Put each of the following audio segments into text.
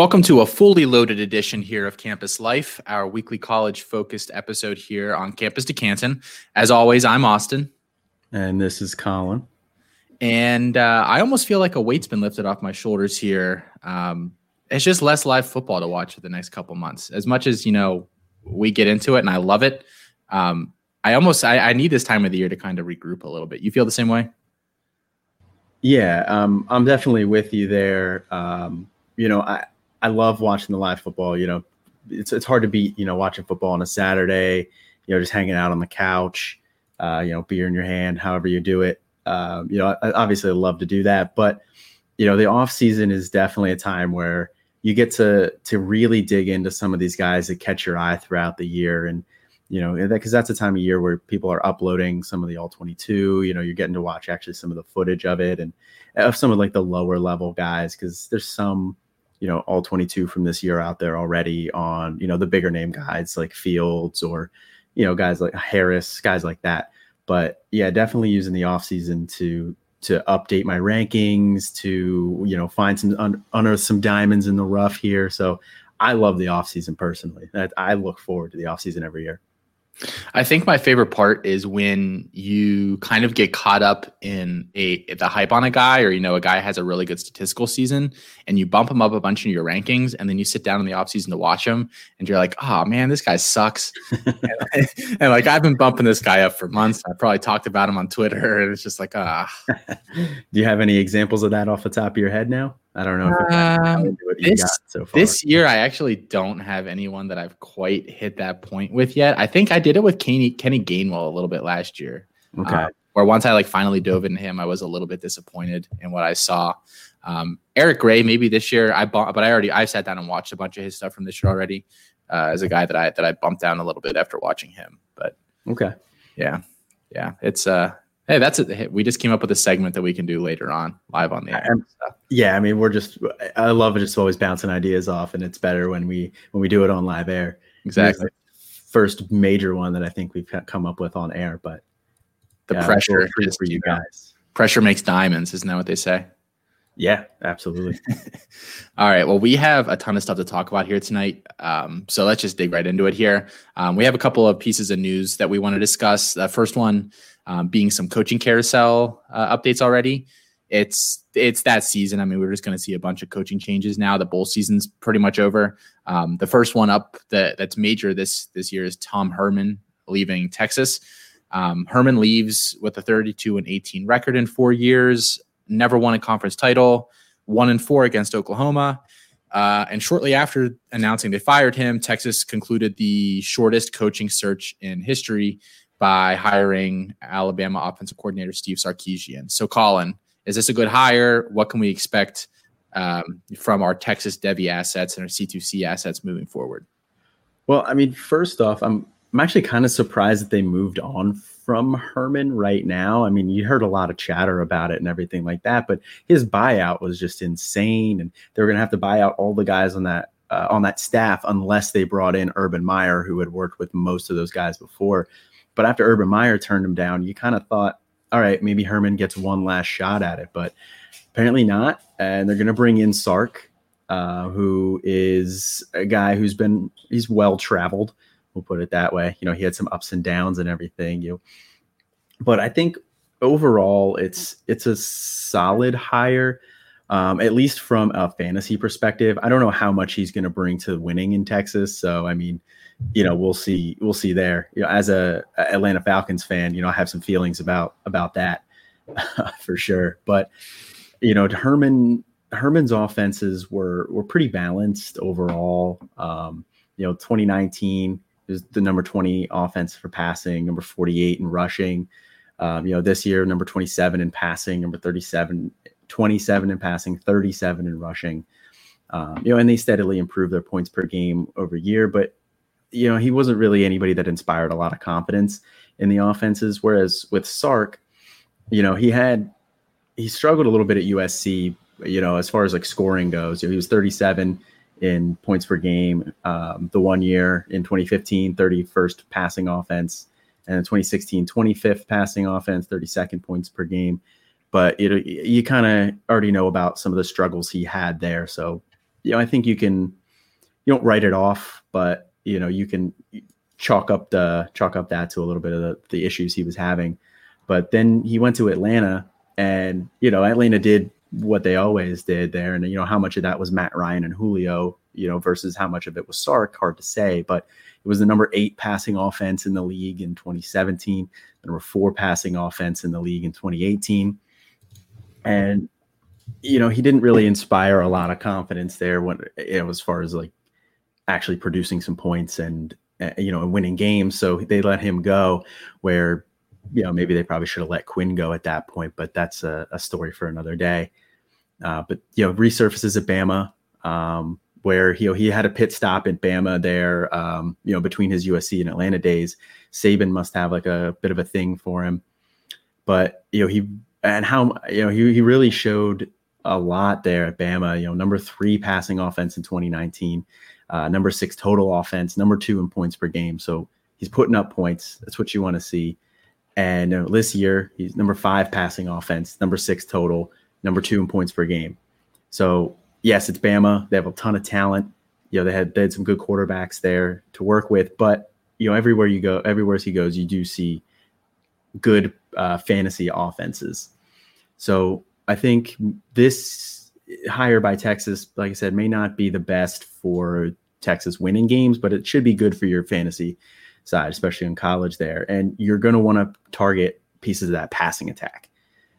Welcome to a fully loaded edition here of Campus Life, our weekly college focused episode here on Campus to Canton. As always, I'm Austin. And this is Colin. And uh, I almost feel like a weight's been lifted off my shoulders here. Um, it's just less live football to watch for the next couple months. As much as, you know, we get into it and I love it, um, I almost I, I need this time of the year to kind of regroup a little bit. You feel the same way? Yeah, um, I'm definitely with you there. Um, you know, I, I love watching the live football. You know, it's it's hard to beat you know watching football on a Saturday. You know, just hanging out on the couch. Uh, you know, beer in your hand, however you do it. Um, you know, I, obviously love to do that, but you know, the off season is definitely a time where you get to to really dig into some of these guys that catch your eye throughout the year and you know because that's a time of year where people are uploading some of the all 22 you know you're getting to watch actually some of the footage of it and of some of like the lower level guys because there's some you know all 22 from this year out there already on you know the bigger name guys like fields or you know guys like harris guys like that. But yeah definitely using the off season to to update my rankings to you know find some un- unearth some diamonds in the rough here. So i love the off season personally. I look forward to the off season every year I think my favorite part is when you kind of get caught up in a the hype on a guy, or you know, a guy has a really good statistical season, and you bump him up a bunch in your rankings, and then you sit down in the offseason to watch him, and you're like, oh man, this guy sucks. and, and, like I've been bumping this guy up for months. I probably talked about him on Twitter, and it's just like, ah. Do you have any examples of that off the top of your head now? I don't know um, this, so this year I actually don't have anyone that I've quite hit that point with yet. I think I did it with Kenny Kenny Gainwell a little bit last year. Okay. Uh, where once I like finally dove into him, I was a little bit disappointed in what I saw. Um, Eric Gray, maybe this year I bought, but I already I sat down and watched a bunch of his stuff from this year already. Uh, as a guy that I that I bumped down a little bit after watching him, but okay, yeah, yeah, it's uh Hey, that's a hit. We just came up with a segment that we can do later on live on the air. Yeah, I mean, we're just I love just always bouncing ideas off, and it's better when we when we do it on live air. Exactly. First major one that I think we've come up with on air, but the yeah, pressure for you guys. Pressure makes diamonds, isn't that what they say? Yeah, absolutely. All right. Well, we have a ton of stuff to talk about here tonight. Um, so let's just dig right into it here. Um, we have a couple of pieces of news that we want to discuss. The first one um, being some coaching carousel uh, updates already. It's it's that season. I mean, we're just going to see a bunch of coaching changes now. The bowl season's pretty much over. Um, the first one up that that's major this this year is Tom Herman leaving Texas. Um, Herman leaves with a 32 and 18 record in four years. Never won a conference title. One and four against Oklahoma. Uh, and shortly after announcing they fired him, Texas concluded the shortest coaching search in history by hiring Alabama offensive coordinator Steve Sarkisian. So, Colin, is this a good hire? What can we expect um, from our Texas Devy assets and our C2C assets moving forward? Well, I mean, first off, I'm I'm actually kind of surprised that they moved on from Herman right now. I mean, you heard a lot of chatter about it and everything like that, but his buyout was just insane, and they were going to have to buy out all the guys on that uh, on that staff unless they brought in Urban Meyer, who had worked with most of those guys before. But after Urban Meyer turned him down, you kind of thought, all right, maybe Herman gets one last shot at it, but apparently not. And they're going to bring in Sark, uh, who is a guy who's been he's well traveled. We'll put it that way. You know, he had some ups and downs and everything. You, but I think overall, it's it's a solid hire. Um, at least from a fantasy perspective. I don't know how much he's going to bring to winning in Texas. So, I mean, you know, we'll see. We'll see there. You know, as a, Atlanta Falcons fan, you know, I have some feelings about about that for sure. But you know, Herman Herman's offenses were were pretty balanced overall. Um, you know, 2019 is the number 20 offense for passing, number 48 in rushing. Um, you know, this year number 27 in passing, number 37, 27 in passing, 37 in rushing. Um, you know, and they steadily improved their points per game over year, but you know, he wasn't really anybody that inspired a lot of confidence in the offenses. Whereas with Sark, you know, he had he struggled a little bit at USC, you know, as far as like scoring goes. You know, he was 37 in points per game um, the one year in 2015, 31st passing offense, and in 2016, 25th passing offense, 32nd points per game. But it, you kind of already know about some of the struggles he had there. So you know, I think you can you don't write it off, but you know, you can chalk up the chalk up that to a little bit of the, the issues he was having. But then he went to Atlanta, and you know, Atlanta did what they always did there, and you know how much of that was Matt Ryan and Julio, you know, versus how much of it was Sark, hard to say. But it was the number eight passing offense in the league in 2017, the number four passing offense in the league in 2018, and you know he didn't really inspire a lot of confidence there when you know as far as like actually producing some points and uh, you know, winning games. So they let him go where, you know, maybe they probably should have let Quinn go at that point, but that's a, a story for another day. Uh, but, you know, resurfaces at Bama, um, where he, you know, he had a pit stop at Bama there, um, you know, between his USC and Atlanta days. Saban must have like a bit of a thing for him. But, you know, he, and how, you know, he, he really showed a lot there at Bama, you know, number three passing offense in 2019 uh, number six total offense, number two in points per game. So he's putting up points. That's what you want to see. And uh, this year, he's number five passing offense, number six total, number two in points per game. So yes, it's Bama. They have a ton of talent. You know, they had they had some good quarterbacks there to work with, but you know, everywhere you go, everywhere he goes, you do see good uh, fantasy offenses. So I think this hire by Texas, like I said, may not be the best for Texas winning games, but it should be good for your fantasy side, especially in college there. And you're going to want to target pieces of that passing attack.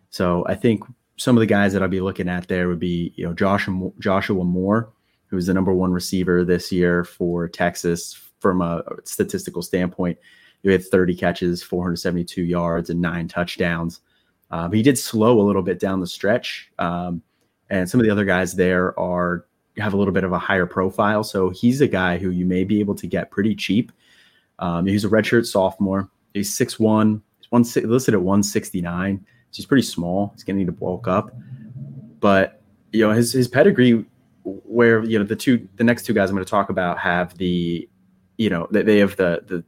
So I think some of the guys that I'll be looking at there would be, you know, Joshua, Joshua Moore, who's the number one receiver this year for Texas from a statistical standpoint. He had 30 catches, 472 yards, and nine touchdowns. Um, he did slow a little bit down the stretch. Um, and some of the other guys there are have a little bit of a higher profile. So he's a guy who you may be able to get pretty cheap. Um, he's a redshirt sophomore. He's 6'1, he's one, listed at 169. He's pretty small. He's going to need to bulk up. But, you know, his, his pedigree, where, you know, the two, the next two guys I'm going to talk about have the, you know, they have the, the,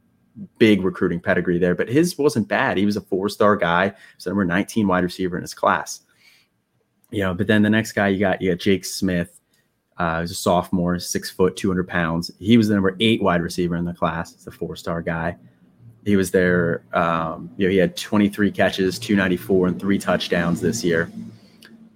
big recruiting pedigree there, but his wasn't bad. He was a four star guy, so number 19 wide receiver in his class. You know, but then the next guy you got, you got Jake Smith, uh, he's a sophomore, six foot, 200 pounds. He was the number eight wide receiver in the class. He's a four star guy. He was there. Um, you know, he had 23 catches, 294, and three touchdowns this year.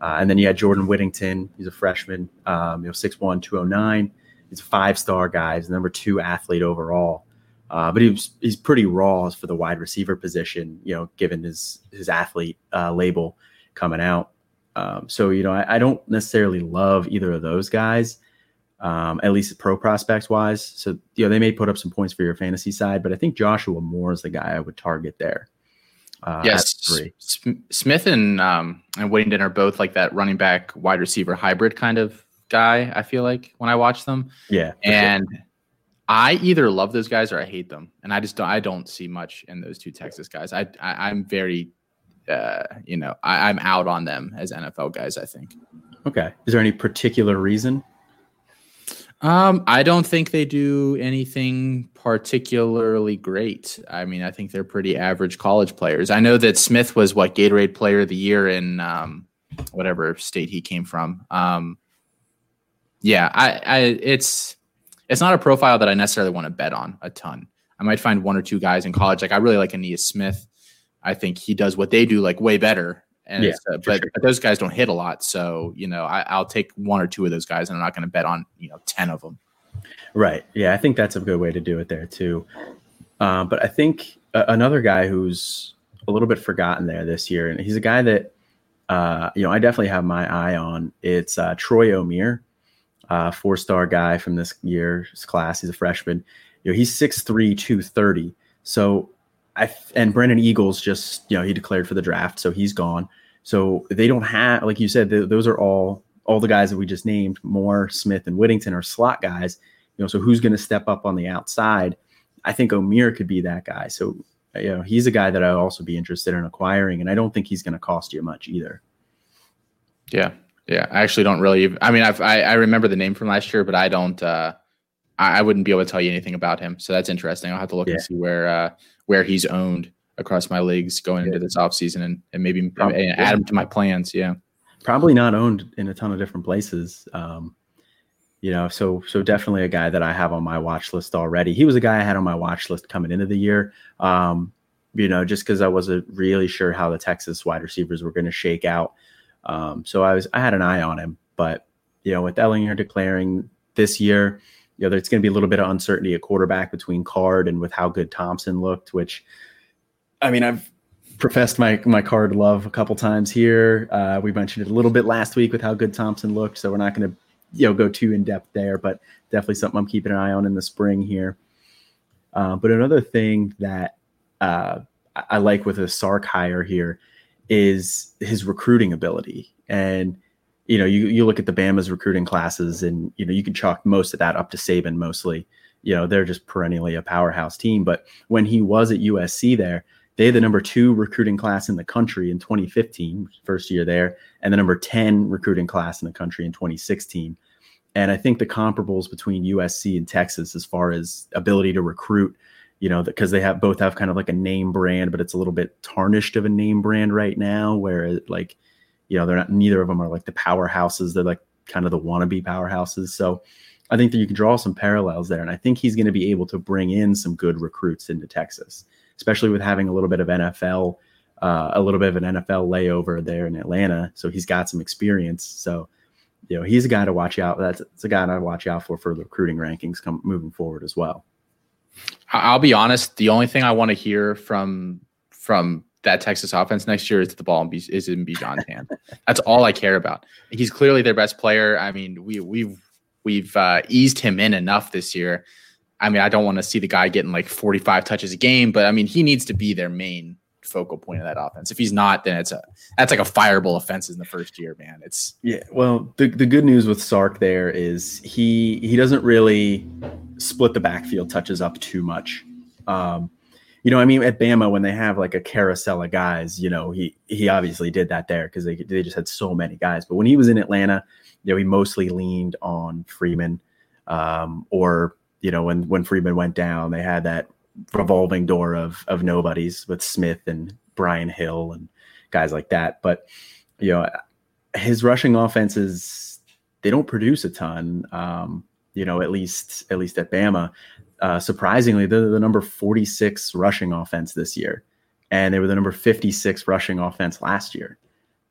Uh, and then you had Jordan Whittington. He's a freshman, um, you know, 6'1, 209. He's a five star guy. He's number two athlete overall. Uh, but he was, he's pretty raw for the wide receiver position, you know, given his his athlete uh, label coming out. Um, so you know, I, I, don't necessarily love either of those guys, um, at least pro prospects wise. So you know, they may put up some points for your fantasy side, but I think Joshua Moore is the guy I would target there. Uh, yes, Smith and um, and Whittington are both like that running back wide receiver hybrid kind of guy. I feel like when I watch them, yeah, and. Sure. I either love those guys or I hate them, and I just don't. I don't see much in those two Texas guys. I, I am very uh, you know, I, I'm out on them as NFL guys. I think. Okay. Is there any particular reason? Um, I don't think they do anything particularly great. I mean, I think they're pretty average college players. I know that Smith was what Gatorade Player of the Year in um, whatever state he came from. Um, yeah, I, I, it's it's not a profile that I necessarily want to bet on a ton. I might find one or two guys in college. Like I really like Ainias Smith. I think he does what they do like way better. And yeah, uh, but, sure. but, those guys don't hit a lot. So, you know, I, will take one or two of those guys and I'm not going to bet on, you know, 10 of them. Right. Yeah. I think that's a good way to do it there too. Uh, but I think uh, another guy who's a little bit forgotten there this year, and he's a guy that, uh, you know, I definitely have my eye on. It's uh, Troy Omeire, uh, four star guy from this year's class. He's a freshman. You know, he's 6'3, 230. So I and Brennan Eagles just you know he declared for the draft, so he's gone. So they don't have, like you said, those are all all the guys that we just named. Moore, Smith, and Whittington are slot guys. You know, so who's going to step up on the outside? I think Omeire could be that guy. So you know, he's a guy that I'd also be interested in acquiring, and I don't think he's going to cost you much either. Yeah, yeah. I actually don't really. I mean, I've, I I remember the name from last year, but I don't. uh I, I wouldn't be able to tell you anything about him. So that's interesting. I'll have to look yeah. and see where uh where he's owned across my leagues going into this offseason and, and maybe add him to my plans. Yeah. Probably not owned in a ton of different places. Um, you know, so so definitely a guy that I have on my watch list already. He was a guy I had on my watch list coming into the year. Um, you know, just because I wasn't really sure how the Texas wide receivers were going to shake out. Um, so I was I had an eye on him, but you know, with Ehlinger declaring this year, you know, there's going to be a little bit of uncertainty at quarterback between Card and with how good Thompson looked. Which, I mean, I've professed my my Card love a couple times here. Uh, we mentioned it a little bit last week with how good Thompson looked, so we're not going to you know go too in depth there, but definitely something I'm keeping an eye on in the spring here. Uh, but another thing that uh, I like with a Sark hire here is his recruiting ability. And you know, you you look at the Bama's recruiting classes, and you know you can chalk most of that up to Saban mostly. You know, they're just perennially a powerhouse team. But when he was at USC, there they had the number two recruiting class in the country in 2015, first year there, and the number 10 recruiting class in the country in 2016. And I think the comparables between USC and Texas, as far as ability to recruit, you know, because they have both have kind of like a name brand, but it's a little bit tarnished of a name brand right now, where like, you know, they're not neither of them are like the powerhouses. They're like kind of the wannabe powerhouses. So I think that you can draw some parallels there. And I think he's going to be able to bring in some good recruits into Texas especially with having a little bit of NFL, uh, a little bit of an NFL layover there in Atlanta. So he's got some experience. So, you know, he's a guy to watch out. That's, that's a guy to watch out for for the recruiting rankings come moving forward as well. I'll be honest. The only thing I want to hear from from that Texas offense next year is the ball is in Bijan's hand. That's all I care about. He's clearly their best player. I mean, we we've we've uh, eased him in enough this year I mean, I don't want to see the guy getting like 45 touches a game, but I mean, he needs to be their main focal point of that offense. If he's not, then it's a that's like a fireable offense in the first year, man. It's yeah. Well, the, the good news with Sark there is he he doesn't really split the backfield touches up too much. Um, you know, I mean, at Bama when they have like a carousel of guys, you know, he he obviously did that there because they they just had so many guys. But when he was in Atlanta, you know, he mostly leaned on Freeman um, or you know, when when Freeman went down, they had that revolving door of of nobodies with Smith and Brian Hill and guys like that. But you know, his rushing offenses they don't produce a ton. Um, you know, at least at least at Bama. Uh, surprisingly, they're the number 46 rushing offense this year, and they were the number 56 rushing offense last year.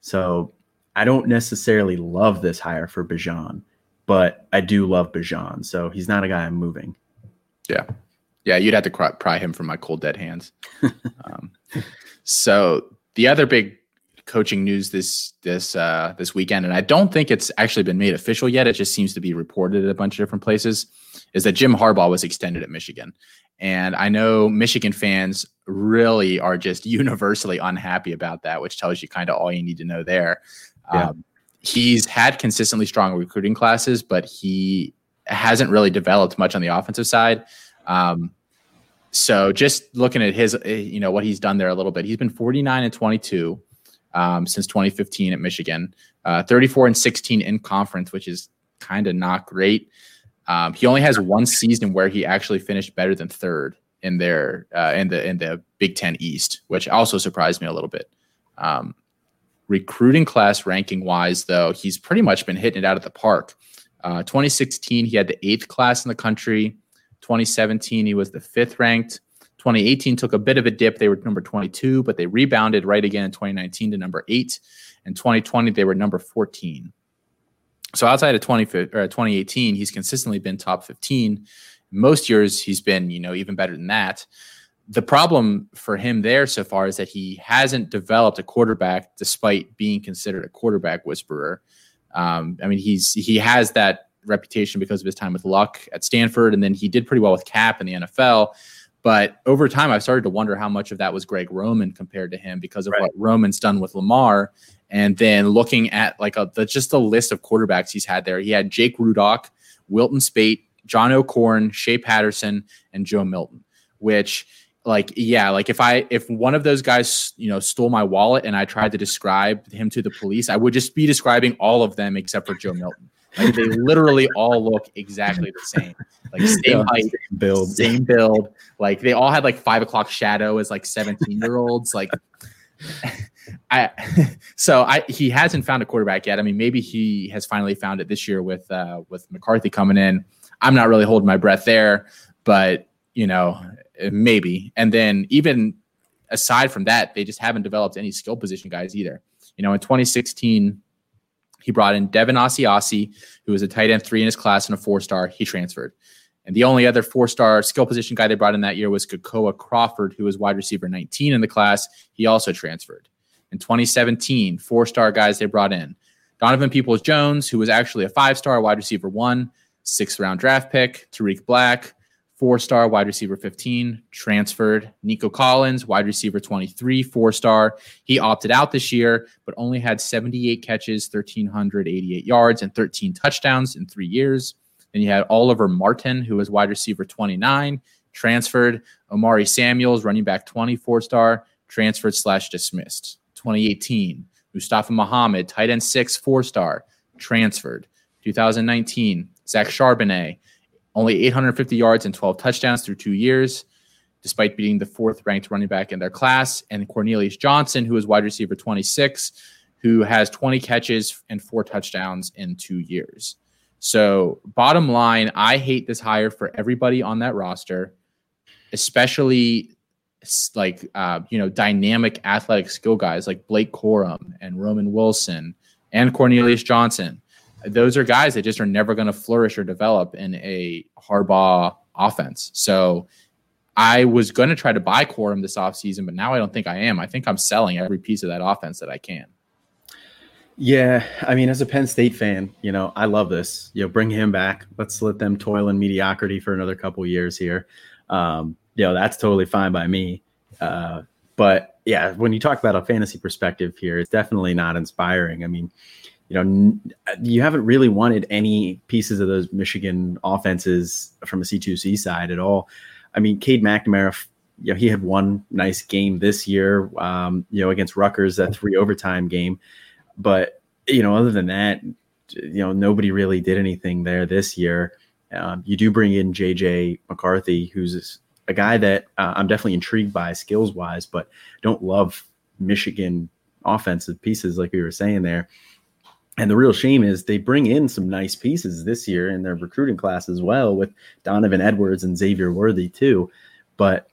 So I don't necessarily love this hire for Bijan but I do love Bijan, so he's not a guy I'm moving. Yeah, yeah, you'd have to pry him from my cold dead hands. um, so the other big coaching news this this uh, this weekend, and I don't think it's actually been made official yet. It just seems to be reported at a bunch of different places. Is that Jim Harbaugh was extended at Michigan, and I know Michigan fans really are just universally unhappy about that, which tells you kind of all you need to know there. Yeah. Um, he's had consistently strong recruiting classes, but he hasn't really developed much on the offensive side. Um, so just looking at his, eh, you know, what he's done there a little bit, he's been 49 and 22 um, since 2015 at Michigan, uh, 34 and 16 in conference, which is kind of not great. Um, he only has one season where he actually finished better than third in their uh, in the in the Big Ten East, which also surprised me a little bit. Um, recruiting class ranking wise, though, he's pretty much been hitting it out of the park. Uh, 2016, he had the eighth class in the country. 2017, he was the fifth ranked. 2018 took a bit of a dip. They were number 22, but they rebounded right again in 2019 to number eight. In 2020, they were number 14. So outside of 20, or 2018, he's consistently been top 15. Most years, he's been, you know, even better than that the problem for him there so far is that he hasn't developed a quarterback despite being considered a quarterback whisperer. Um, I mean, he's he has that reputation because of his time with Luck at Stanford, and then he did pretty well with Kap in the NFL. But over time, I've started to wonder how much of that was Greg Roman compared to him because of right. what Roman's done with Lamar. And then looking at like a the, just a list of quarterbacks he's had there, he had Jake Rudock, Wilton Speight, John O'Korn, Shea Patterson, and Joe Milton, which like yeah like if i if one of those guys you know stole my wallet and i tried to describe him to the police i would just be describing all of them except for joe milton like they literally all look exactly the same like same yeah, height same build same build like they all had like five o'clock shadow as like 17 year olds like I so I he hasn't found a quarterback yet. I mean, maybe he has finally found it this year with uh, with McCarthy coming in. I'm not really holding my breath there, but you know, maybe. And then even aside from that, they just haven't developed any skill position guys either. You know, in 2016, he brought in Devin Asiasi, who was a tight end three in his class and a four star. He transferred. And the only other four star skill position guy they brought in that year was Kekoa Crawford, who was wide receiver 19 in the class. He also transferred. In 2017, four star guys they brought in Donovan Peoples Jones, who was actually a five star wide receiver one, sixth round draft pick, Tarik Black, four star wide receiver 15, transferred. Nico Collins, wide receiver 23, four star. He opted out this year, but only had 78 catches, 1,388 yards, and 13 touchdowns in three years. Then you had Oliver Martin, who was wide receiver 29, transferred. O'Maury Samuels, running back 24 star, transferred slash dismissed. 2018, Mustapha Muhammad, tight end six, four star, transferred. 2019, Zach Charbonnet, only 850 yards and 12 touchdowns through two years, despite being the fourth ranked running back in their class. And Cornelius Johnson, who is wide receiver 26, who has 20 catches and four touchdowns in two years. So, bottom line, I hate this hire for everybody on that roster, especially like uh, you know dynamic athletic skill guys like Blake Corum and Roman Wilson and Cornelius Johnson those are guys that just are never going to flourish or develop in a Harbaugh offense. So I was going to try to buy Corum this offseason, but now I don't think I am. I think I'm selling every piece of that offense that I can. Yeah, I mean, as a Penn State fan, you know, I love this. You know, bring him back. Let's let them toil in mediocrity for another couple years here. Um, you know, that's totally fine by me. Uh, but yeah, when you talk about a fantasy perspective here, it's definitely not inspiring. I mean, you know, you haven't really wanted any pieces of those Michigan offenses from a C2C side at all. I mean, Cade McNamara, you know, he had one nice game this year, um, you know, against Rutgers, that three overtime game. But, you know, other than that, you know, nobody really did anything there this year. Um, you do bring in JJ McCarthy, who's a guy that uh, I'm definitely intrigued by skills wise, but don't love Michigan offensive pieces like we were saying there. And the real shame is they bring in some nice pieces this year in their recruiting class as well with Donovan Edwards and Xavier Worthy too. But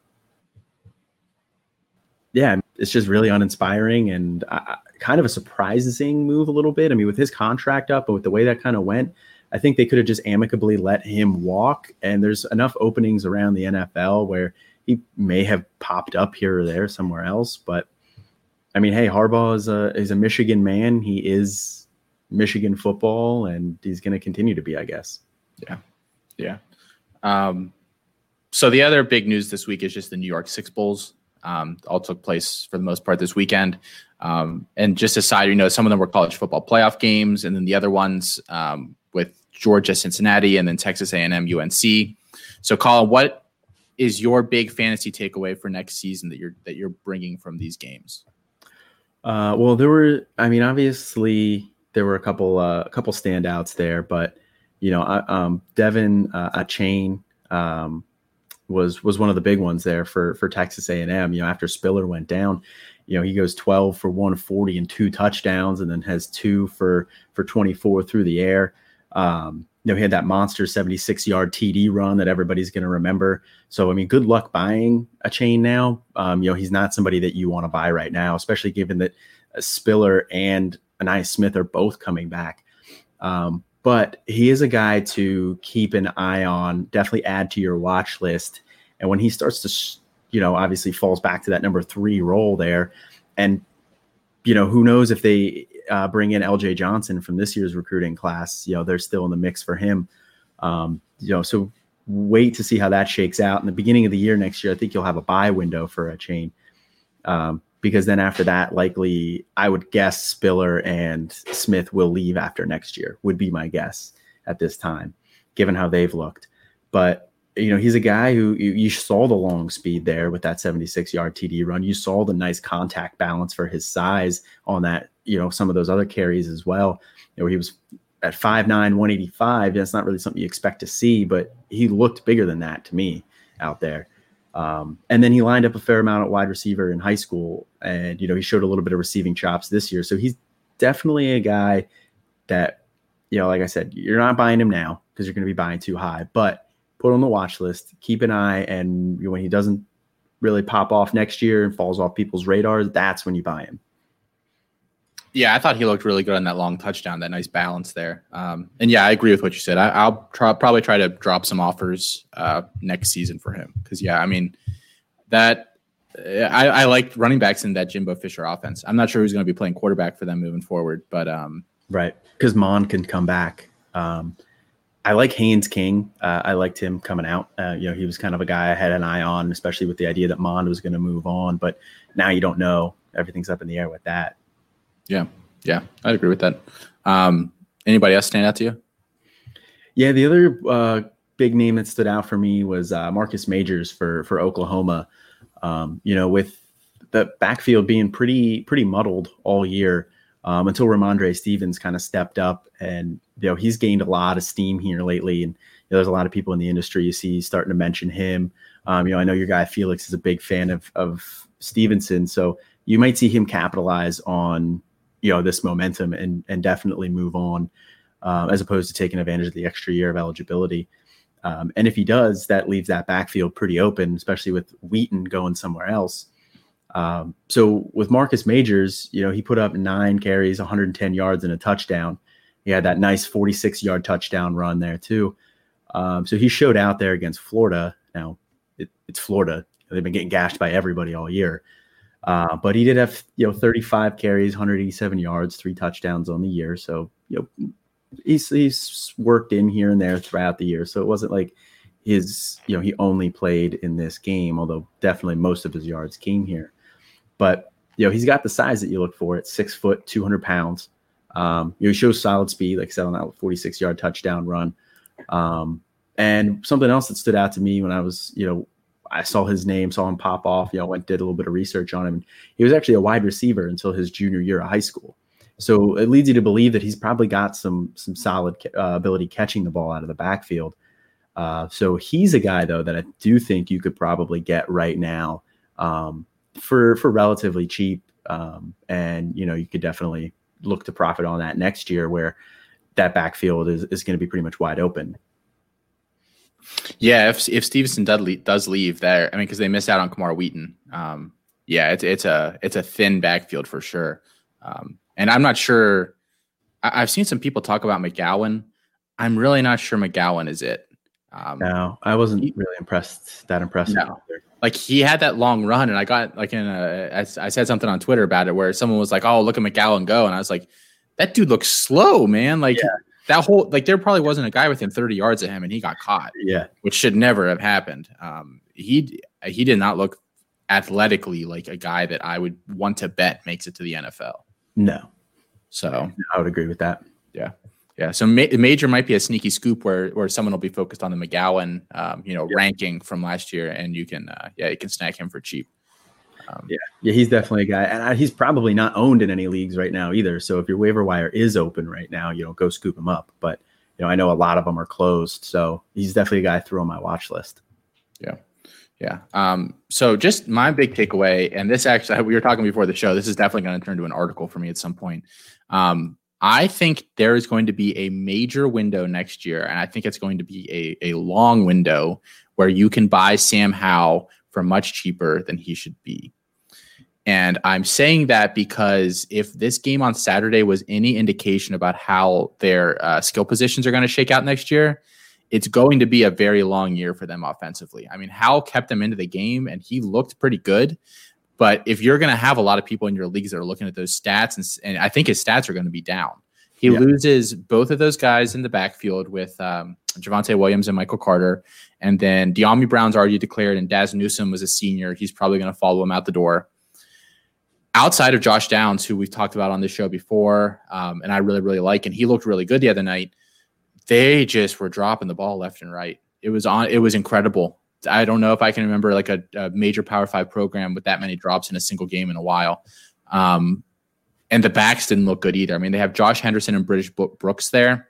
yeah, it's just really uninspiring and uh, kind of a surprising move a little bit. I mean, with his contract up, but with the way that kind of went, I think they could have just amicably let him walk. And there's enough openings around the NFL where he may have popped up here or there somewhere else. But I mean, hey, Harbaugh is a is a Michigan man. He is Michigan football, and he's going to continue to be, I guess. Yeah, yeah. Um, so the other big news this week is just the New Year's Six Bowls. Um, all took place for the most part this weekend. Um, and just aside, you know, some of them were college football playoff games, and then the other ones um, with Georgia, Cincinnati, and then Texas A&M, UNC. So, Colin, what is your big fantasy takeaway for next season that you're that you're bringing from these games? Uh, well, there were. I mean, obviously, there were a couple uh, a couple standouts there, but you know, um, De'Von uh, Achane um, was was one of the big ones there for for Texas A&M. You know, after Spiller went down, you know, he goes 12 for 140 and two touchdowns, and then has two for for 24 through the air. Um, you know, he had that monster 76 yard TD run that everybody's going to remember. So, I mean, good luck buying Achane now. Um, you know, he's not somebody that you want to buy right now, especially given that Spiller and Ainias Smith are both coming back. Um, but he is a guy to keep an eye on, definitely add to your watch list. And when he starts to, you know, obviously falls back to that number three role there. And, you know, who knows if they uh, bring in LJ Johnson from this year's recruiting class, you know, they're still in the mix for him. Um, you know, so wait to see how that shakes out. In the beginning of the year next year, I think you'll have a buy window for Achane. Um, because then after that, likely I would guess Spiller and Smith will leave after next year, would be my guess at this time, given how they've looked. But you know, he's a guy who you, you, saw the long speed there with that 76 yard TD run. You saw the nice contact balance for his size on that, you know, some of those other carries as well. You know, he was at 5'9, 185. That's not really something you expect to see, but he looked bigger than that to me out there. Um, and then he lined up a fair amount at wide receiver in high school, and you know he showed a little bit of receiving chops this year. So he's definitely a guy that you know, like I said, you're not buying him now because you're going to be buying too high, but put on the watch list, keep an eye, and when he doesn't really pop off next year and falls off people's radars, that's when you buy him. Yeah, I thought he looked really good on that long touchdown. That nice balance there. Um, and yeah, I agree with what you said. I, will try, probably try to drop some offers uh, next season for him because yeah, I mean that I, I like running backs in that Jimbo Fisher offense. I'm not sure who's going to be playing quarterback for them moving forward, but um, right because Mond can come back. Um, I like Haynes King. Uh, I liked him coming out. Uh, you know, he was kind of a guy I had an eye on, especially with the idea that Mond was going to move on. But now you don't know. Everything's up in the air with that. Yeah, yeah, I'd agree with that. Um, anybody else stand out to you? Yeah, the other uh, big name that stood out for me was uh, Marcus Majors for for Oklahoma. Um, you know, with the backfield being pretty pretty muddled all year um, until Rhamondre Stevens kind of stepped up, and you know he's gained a lot of steam here lately, and you know, there's a lot of people in the industry you see starting to mention him. Um, you know, I know your guy Felix is a big fan of of Stevenson, so you might see him capitalize on you know this momentum and and definitely move on um, as opposed to taking advantage of the extra year of eligibility. Um, and if he does, that leaves that backfield pretty open, especially with Wheaton going somewhere else. Um, so with Marcus Majors, you know, he put up nine carries, 110 yards, and a touchdown. He had that nice 46 yard touchdown run there too. Um, so he showed out there against Florida. Now it, it's Florida; they've been getting gashed by everybody all year. Uh, but he did have you know 35 carries, 187 yards, three touchdowns on the year. So you know he's he's worked in here and there throughout the year. So it wasn't like his you know he only played in this game, although definitely most of his yards came here. But you know he's got the size that you look for at six foot, 200 pounds. Um, you know, he shows solid speed, like I said on that 46 yard touchdown run. Um, and something else that stood out to me when I was, you know, I saw his name, saw him pop off. You know, went did a little bit of research on him. He was actually a wide receiver until his junior year of high school. So it leads you to believe that he's probably got some some solid uh, ability catching the ball out of the backfield. Uh, so he's a guy though that I do think you could probably get right now um, for for relatively cheap, um, and you know you could definitely look to profit on that next year where that backfield is, is going to be pretty much wide open. Yeah, if if Stevenson Dudley does leave there, I mean, because they missed out on Camar Wheaton. Um, yeah, it's it's a it's a thin backfield for sure. Um, and I'm not sure. I, have seen some people talk about McGowan. I'm really not sure McGowan is it. Um, no, I wasn't he, really impressed. That impressed. No. Like he had that long run, and I got like in a. I, I said something on Twitter about it where someone was like, "Oh, look at McGowan go," and I was like, "That dude looks slow, man." Like. Yeah that whole like there probably wasn't a guy within 30 yards of him and he got caught. Yeah. Which should never have happened. Um he he did not look athletically like a guy that I would want to bet makes it to the NFL. No. So I would agree with that. Yeah. Yeah. So ma- major might be a sneaky scoop where where someone will be focused on the McGowan um, you know, ranking from last year and you can uh, yeah, you can snag him for cheap. Um, yeah, yeah, he's definitely a guy, and I, he's probably not owned in any leagues right now either. So if your waiver wire is open right now, you know, go scoop him up. But you know, I know a lot of them are closed, so he's definitely a guy I throw on my watch list. Yeah, yeah. Um, so just my big takeaway, and this actually we were talking before the show. This is definitely going to turn to an article for me at some point. Um, I think there is going to be a major window next year, and I think it's going to be a, a long window where you can buy Sam Howell for much cheaper than he should be. And I'm saying that because if this game on Saturday was any indication about how their uh, skill positions are going to shake out next year, it's going to be a very long year for them offensively. I mean, Howell kept them into the game and he looked pretty good. But if you're going to have a lot of people in your leagues that are looking at those stats, and, and I think his stats are going to be down. He yeah. loses both of those guys in the backfield with um, Javonte Williams and Michael Carter. And then Dyami Brown's already declared, and Dazz Newsome was a senior. He's probably going to follow him out the door. Outside of Josh Downs, who we've talked about on this show before, um, and I really, really like, and he looked really good the other night. They just were dropping the ball left and right. It was on. It was incredible. I don't know if I can remember like a, a major Power Five program with that many drops in a single game in a while. Um, and the backs didn't look good either. I mean, they have Josh Henderson and British Brooks there.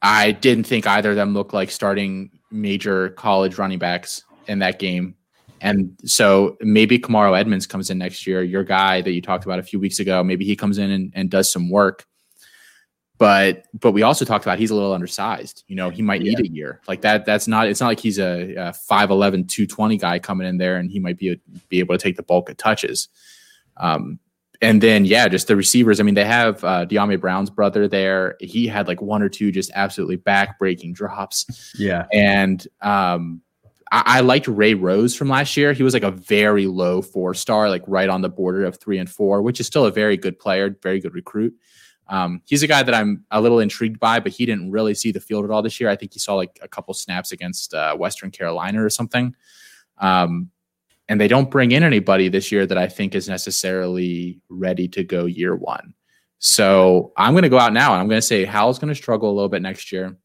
I didn't think either of them looked like starting major college running backs. in that game. And so maybe Kamarro Edmonds comes in next year, your guy that you talked about a few weeks ago. Maybe he comes in and, and does some work. But but we also talked about he's a little undersized. You know, he might need yeah. a year. Like that, that's not it's not like he's a, a 5'11, 220 guy coming in there and he might be a, be able to take the bulk of touches. Um, and then yeah, just the receivers. I mean, they have uh, Dyami Brown's brother there. He had like one or two just absolutely back breaking drops. Yeah, and um, I, I liked Ray Rose from last year. He was like a very low four star, like right on the border of three and four, which is still a very good player, very good recruit. Um, he's a guy that I'm a little intrigued by, but he didn't really see the field at all this year. I think he saw like a couple snaps against uh, Western Carolina or something. Um, and they don't bring in anybody this year that I think is necessarily ready to go year one. So I'm going to go out now and I'm going to say Howell's going to struggle a little bit next year.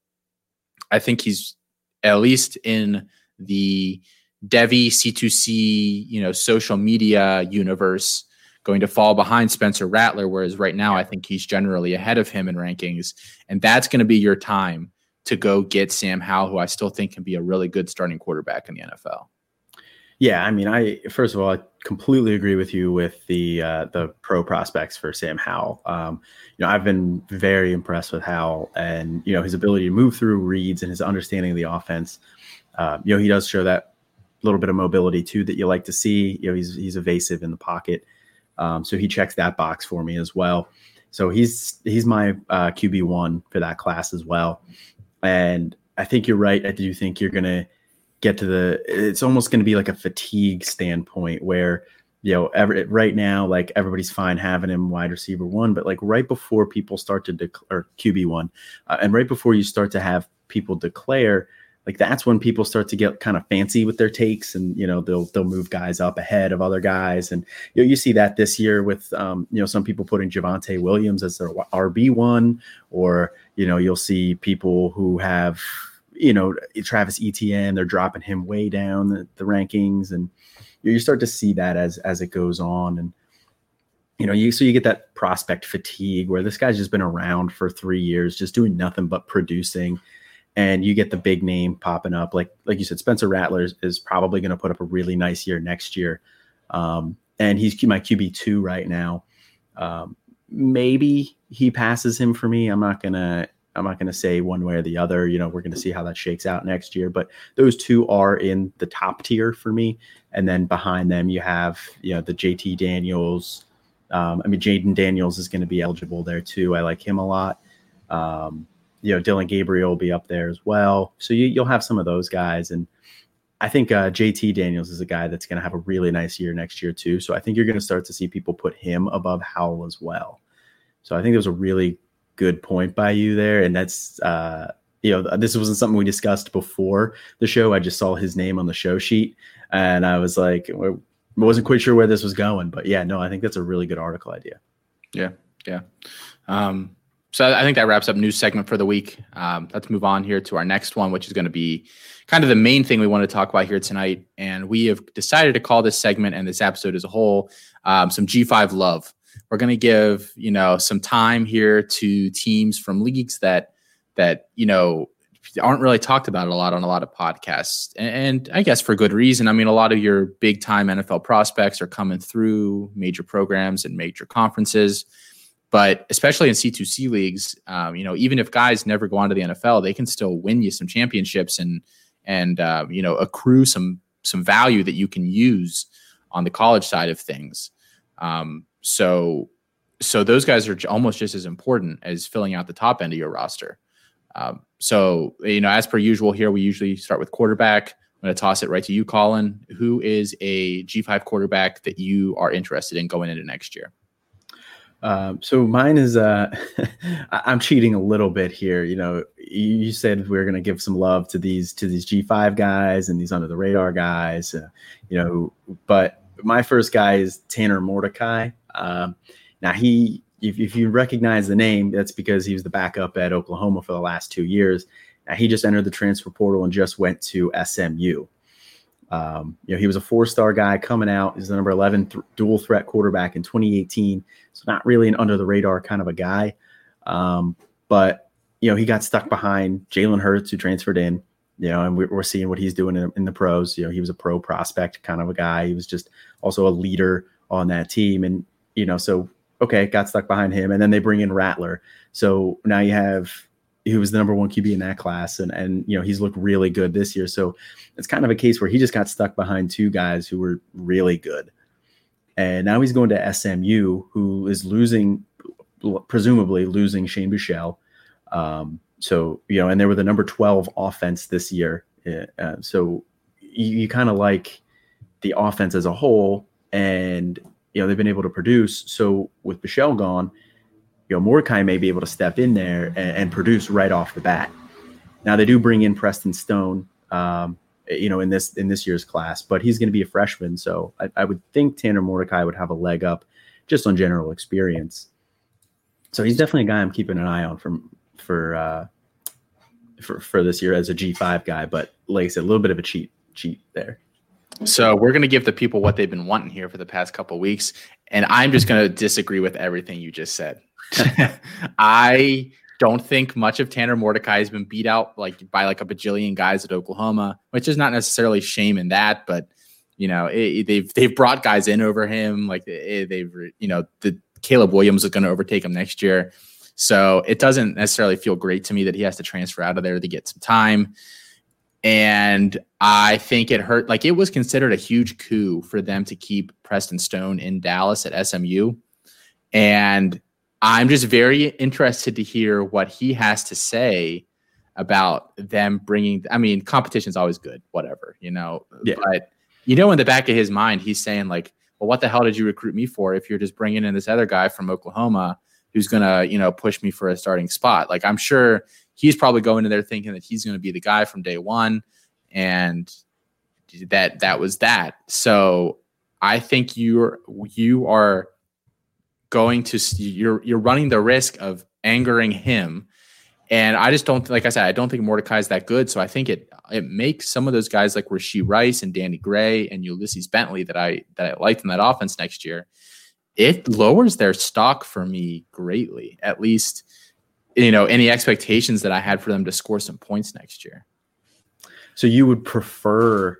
I think he's at least in the Devy C2C, you know, social media universe going to fall behind Spencer Rattler, whereas right now I think he's generally ahead of him in rankings. And that's going to be your time to go get Sam Howell, who I still think can be a really good starting quarterback in the NFL. Yeah, I mean, I first of all, I completely agree with you with the uh, the pro prospects for Sam Howell. Um, you know, I've been very impressed with Howell and you know his ability to move through reads and his understanding of the offense. Uh, you know, he does show that little bit of mobility too that you like to see. You know, he's he's evasive in the pocket, um, so he checks that box for me as well. So he's he's my uh, QB one for that class as well. And I think you're right. I do think you're gonna get to the it's almost going to be like a fatigue standpoint where you know every, right now like everybody's fine having him wide receiver one but like right before people start to declare qb one uh, and right before you start to have people declare like that's when people start to get kind of fancy with their takes and you know they'll they'll move guys up ahead of other guys. And you know you see that this year with um, you know some people putting Javonte Williams as their RB one or you know you'll see people who have you know, Travis Etienne, they're dropping him way down the, the rankings, and you start to see that as as it goes on, and you know, you so you get that prospect fatigue where this guy's just been around for three years, just doing nothing but producing, and you get the big name popping up, like like you said, Spencer Rattler is, is probably going to put up a really nice year next year, um, and he's my QB two right now. Um, maybe he passes him for me. I'm not gonna I'm not going to say one way or the other. You know, we're going to see how that shakes out next year. But those two are in the top tier for me. And then behind them, you have you know the JT Daniels. Um, I mean, Jayden Daniels is going to be eligible there too. I like him a lot. Um, you know, Dillon Gabriel will be up there as well. So you, you'll have some of those guys. And I think uh, JT Daniels is a guy that's going to have a really nice year next year too. So I think you're going to start to see people put him above Howell as well. So I think was a really good point by you there, and that's uh, you know this wasn't something we discussed before the show. I just saw his name on the show sheet, and I was like, I wasn't quite sure where this was going, but yeah, no, I think that's a really good article idea. Yeah, yeah. Um, so I think that wraps up news segment for the week. Um, let's move on here to our next one, which is going to be kind of the main thing we want to talk about here tonight. And we have decided to call this segment and this episode as a whole um, some G5 love. We're going to give you know some time here to teams from leagues that that you know aren't really talked about a lot on a lot of podcasts, and, and I guess for good reason. I mean, a lot of your big time NFL prospects are coming through major programs and major conferences but especially in C2C leagues, um, you know, even if guys never go on to the NFL, they can still win you some championships and and uh, you know accrue some some value that you can use on the college side of things. Um, so so those guys are almost just as important as filling out the top end of your roster. Um, so you know, as per usual, here we usually start with quarterback. I'm going to toss it right to you, Colin. Who is a G5 quarterback that you are interested in going into next year? Um, so mine is uh, I'm cheating a little bit here. You know, you said we are going to give some love to these to these G5 guys and these under the radar guys. Uh, you know, but my first guy is Tanner Mordecai. Um, now he, if, if, you recognize the name, that's because he was the backup at Oklahoma for the last two years. Now he just entered the transfer portal and just went to SMU. Um, you know, he was a four-star guy coming out. He's the number 11 th- dual threat quarterback in 2018. So not really an under the radar kind of a guy. Um, but you know, he got stuck behind Jalen Hurts, who transferred in. you know, and we're seeing what he's doing in, in, the pros. You know, he was a pro prospect kind of a guy. He was just also a leader on that team. And, you know, so, okay, got stuck behind him. And then they bring in Rattler. So now you have, he was the number one QB in that class. And, and, you know, he's looked really good this year. So it's kind of a case where he just got stuck behind two guys who were really good. And now he's going to SMU, who is losing, presumably losing Shane Buechele. Um, so you know, and they were the number twelve offense this year. Uh, so you, you kind of like the offense as a whole, and you know they've been able to produce. So with Buechele gone, you know Mordecai may be able to step in there and, and produce right off the bat. Now they do bring in Preston Stone, um, you know, in this in this year's class, but he's going to be a freshman, so I, I, would think Tanner Mordecai would have a leg up just on general experience. So he's definitely a guy I'm keeping an eye on from for uh, for for this year as a G five guy. But like I said, a little bit of a cheat cheat there. So we're going to give the people what they've been wanting here for the past couple weeks, and I'm just going to disagree with everything you just said. I don't think much of Tanner Mordecai has been beat out like by like a bajillion guys at Oklahoma, which is not necessarily shame in that, but you know it, they've they've brought guys in over him, like it, eh, they've you know the Caleb Williams is going to overtake him next year. So it doesn't necessarily feel great to me that he has to transfer out of there to get some time. And I think it hurt. Like it was considered a huge coup for them to keep Preston Stone in Dallas at SMU. And I'm just very interested to hear what he has to say about them bringing. I mean, competition is always good, whatever, you know. Yeah. But you know, in the back of his mind, he's saying like, "Well, what the hell did you recruit me for if you're just bringing in this other guy from Oklahoma who's going to, you know, push me for a starting spot. Like I'm sure he's probably going in there thinking that he's going to be the guy from day one and that that was that. So I think you're you are going to you're you're running the risk of angering him. And I just don't like I said, I don't think Mordecai is that good. So I think it it makes some of those guys like Rashee Rice and Danny Gray and Ulysses Bentley that I that I liked in that offense next year it lowers their stock for me greatly. At least, you know, any expectations that I had for them to score some points next year. So you would prefer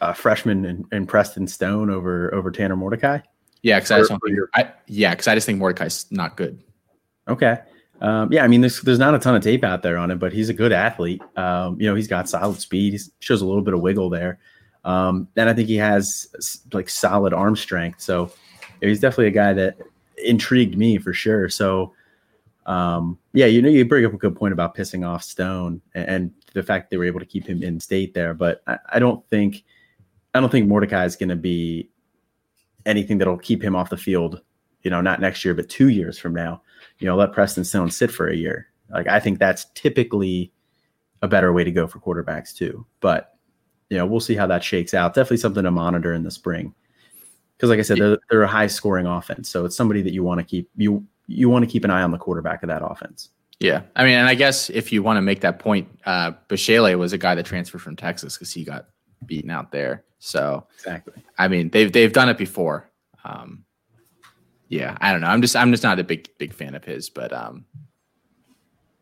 uh, freshman and, and, Preston Stone over over Tanner Mordecai? Yeah, because I just think. I, yeah, because I just think Mordecai's not good. Okay. Um, yeah, I mean, there's there's not a ton of tape out there on him, but he's a good athlete. Um, you know, he's got solid speed. He shows a little bit of wiggle there, um, and I think he has like solid arm strength. So he's definitely a guy that intrigued me for sure. So, um, yeah, you know, you bring up a good point about pissing off Stone and, and the fact they were able to keep him in state there. But I, I don't think, I don't think Mordecai is going to be anything that'll keep him off the field. You know, not next year, but two years from now. You know, let Preston Stone sit for a year. Like I think that's typically a better way to go for quarterbacks too. But you know, we'll see how that shakes out. Definitely something to monitor in the spring because like I said, they're, they're a high scoring offense. So it's somebody that you want to keep you you want to keep an eye on the quarterback of that offense. Yeah, I mean, and I guess if you want to make that point, uh, Buechele was a guy that transferred from Texas because he got beaten out there. So exactly, I mean, they've they've done it before. Um, yeah, I don't know. I'm just I'm just not a big big fan of his, but um,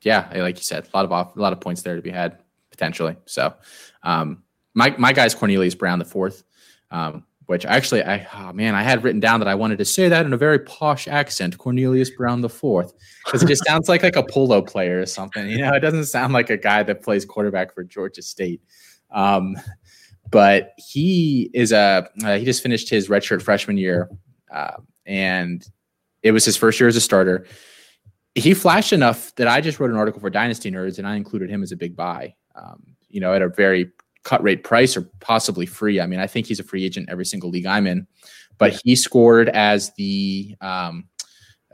yeah, like you said, a lot of off, a lot of points there to be had potentially. So, um, my my guy's Cornelius Brown the fourth. Um, which actually I oh man, I had written down that I wanted to say that in a very posh accent, Cornelius Brown the fourth, because it just sounds like like a polo player or something. You know, it doesn't sound like a guy that plays quarterback for Georgia State. Um, but he is a uh, he just finished his redshirt freshman year, uh, and it was his first year as a starter. He flashed enough that I just wrote an article for Dynasty Nerds, and I included him as a big buy. Um, you know, at a very cut rate price or possibly free. I mean, I think he's a free agent every single league I'm in, but he scored as the um,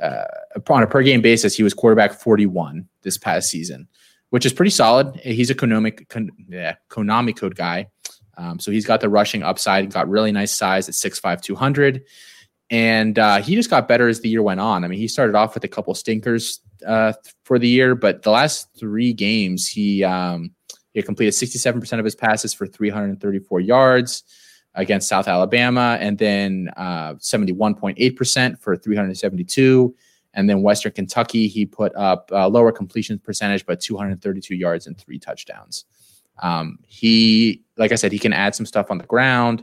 uh, on a per game basis, he was quarterback 41 this past season, which is pretty solid. He's a Konami, Kon, yeah, Konami code guy. Um, so he's got the rushing upside, got really nice size at 6'5, 200. And uh, he just got better as the year went on. I mean, he started off with a couple stinkers uh, for the year, but the last three games, he um, he completed 67% of his passes for 334 yards against South Alabama, and then uh, 71.8% for 372. And then Western Kentucky, he put up a lower completion percentage, but 232 yards and three touchdowns. Um, he, like I said, he can add some stuff on the ground.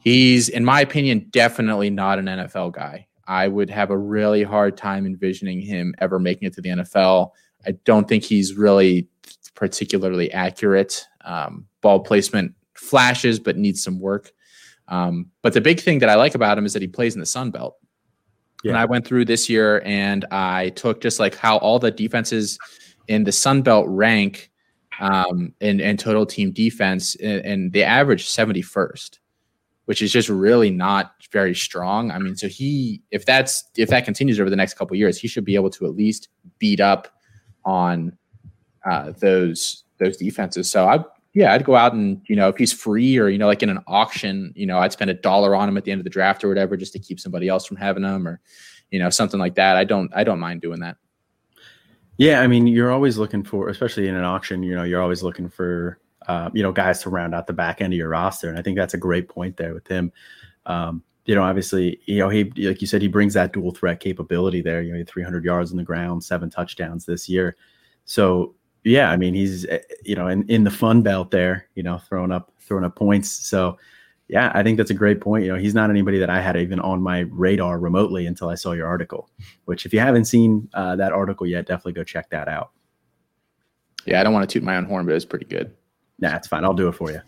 He's, in my opinion, definitely not an NFL guy. I would have a really hard time envisioning him ever making it to the NFL. I don't think he's really particularly accurate. Um, ball placement flashes, but needs some work. Um, but the big thing that I like about him is that he plays in the Sun Belt. Yeah. And I went through this year and I took just like how all the defenses in the Sun Belt rank um, in, in total team defense, and, and they average 71st, which is just really not very strong. I mean, so he, if that's if that continues over the next couple years, he should be able to at least beat up on uh, those those defenses. So I, yeah, I'd go out and you know if he's free or you know like in an auction, you know I'd spend a dollar on him at the end of the draft or whatever just to keep somebody else from having him or you know something like that. I don't I don't mind doing that. Yeah, I mean, you're always looking for, especially in an auction, you know, you're always looking for, uh, you know, guys to round out the back end of your roster, and I think that's a great point there with him. Um, you know, obviously, you know, he like you said, he brings that dual threat capability there. You know, 300 yards on the ground, seven touchdowns this year. So yeah, I mean, he's eh, you know in in the fun belt there, you know, throwing up throwing up points. So yeah, I think that's a great point. You know, he's not anybody that I had even on my radar remotely until I saw your article. Which, if you haven't seen uh, that article yet, definitely go check that out. Yeah, I don't want to toot my own horn, but it was pretty good. Nah, it's fine. I'll do it for you.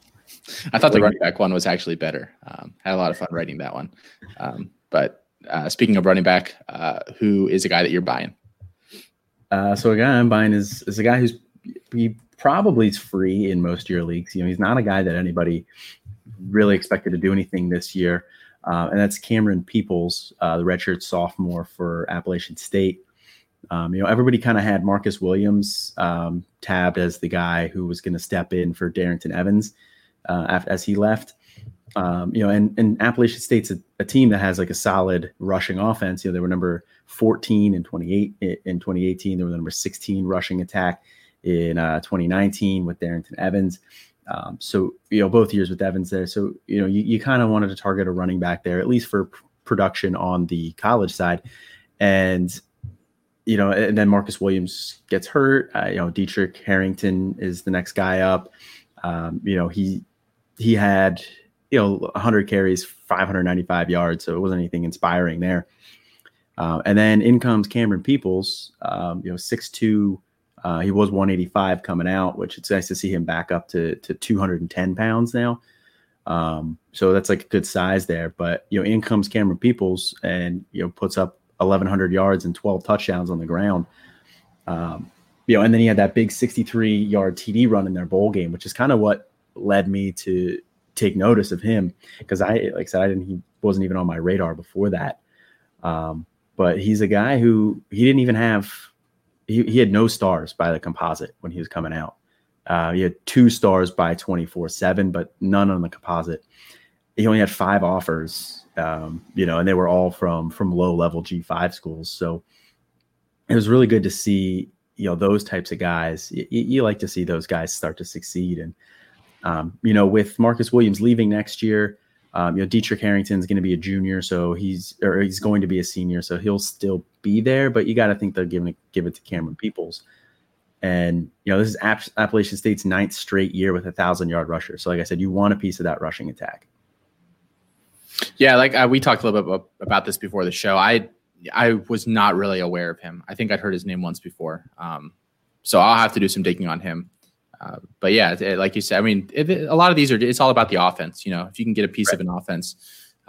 I thought the running back one was actually better. Um, had a lot of fun writing that one. Um, but uh, speaking of running back, uh, who is a guy that you're buying? Uh, so a guy I'm buying is is a guy who's he probably is free in most of your leagues. You know, he's not a guy that anybody really expected to do anything this year, uh, and that's Camerun Peoples, uh, the redshirt sophomore for Appalachian State. Um, you know, everybody kind of had Marcus Williams um, tabbed as the guy who was going to step in for Darrynton Evans uh, as he left. Um, you know, and, and Appalachian State's a, a, team that has like a solid rushing offense. You know, they were number 14 in 28 in 2018. They were the number 16 rushing attack in uh, 2019 with Darrynton Evans. Um, so you know, both years with Evans there. So you know, you, you kind of wanted to target a running back there, at least for p- production on the college side, and you know, and then Marcus Williams gets hurt. Uh, you know, Daetrich Harrington is the next guy up. Um, you know, he he had you know 100 carries, 595 yards, so it wasn't anything inspiring there. Uh, and then in comes Camerun Peoples, um, you know, six two. Uh, he was 185 coming out, which it's nice to see him back up to to 210 pounds now. Um, so that's like a good size there. But you know, in comes Camerun Peoples, and you know, puts up 1,100 yards and 12 touchdowns on the ground. Um, you know, and then he had that big 63 yard TD run in their bowl game, which is kind of what led me to take notice of him because I, like I said, I didn't, he wasn't even on my radar before that. Um, but he's a guy who he didn't even have, he, he had no stars by the composite when he was coming out. Uh, he had two stars by 24 7, but none on the composite. He only had five offers, um, you know, and they were all from from low level G5 schools. So it was really good to see, you know, those types of guys. You, you like to see those guys start to succeed. And um, you know, with Marcus Williams leaving next year, um, you know, Daetrich Harrington is going to be a junior, so he's or he's going to be a senior, so he'll still be there. But you got to think they're giving give it to Camerun Peoples, and you know, this is App- Appalachian State's ninth straight year with a thousand yard rusher. So, like I said, you want a piece of that rushing attack. Yeah, like uh, we talked a little bit about this before the show. I I was not really aware of him. I think I'd heard his name once before. Um, so I'll have to do some digging on him. Uh, but yeah, it, like you said, I mean, it, a lot of these are it's all about the offense. You know, if you can get a piece right. of an offense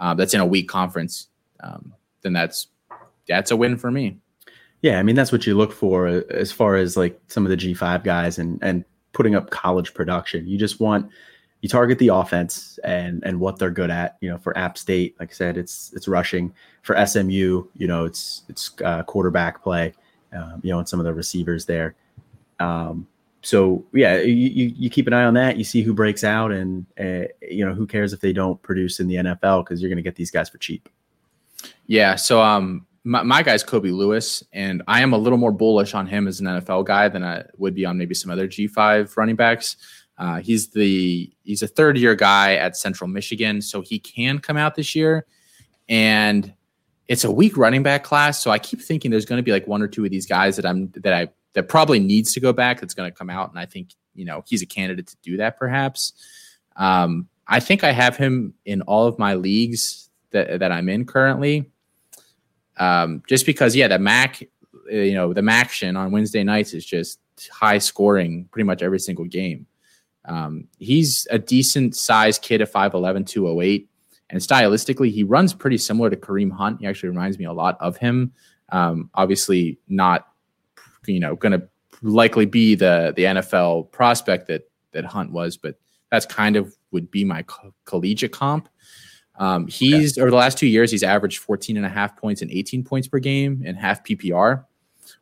uh, that's in a weak conference, um, then that's that's a win for me. Yeah, I mean that's what you look for uh, as far as like some of the G five guys and and putting up college production. You just want you target the offense and and what they're good at. You know, for App State, like I said, it's it's rushing. For SMU, you know, it's it's uh, quarterback play. Um, you know, and some of the receivers there. Um, so yeah, you, you keep an eye on that. You see who breaks out, and uh, you know who cares if they don't produce in the NFL because you're going to get these guys for cheap. Yeah. So um, my, my guy's Kobe Lewis, and I am a little more bullish on him as an NFL guy than I would be on maybe some other G5 running backs. Uh, he's the he's a third year guy at Central Michigan, so he can come out this year, and it's a weak running back class. So I keep thinking there's going to be like one or two of these guys that I'm that I that probably needs to go back. That's going to come out, and I think you know he's a candidate to do that. Perhaps. Um, I think I have him in all of my leagues that that I'm in currently. Um, just because, yeah, the Mac, uh, you know, the Maction on Wednesday nights is just high scoring pretty much every single game. Um, he's a decent sized kid at 5'11, 208. And stylistically, he runs pretty similar to Kareem Hunt. He actually reminds me a lot of him. Um, obviously, not, you know, going to likely be the the NFL prospect that that Hunt was, but that's kind of would be my co- collegiate comp. Um, he's okay. over the last two years, he's averaged 14 and a half points and 18 points per game in half PPR,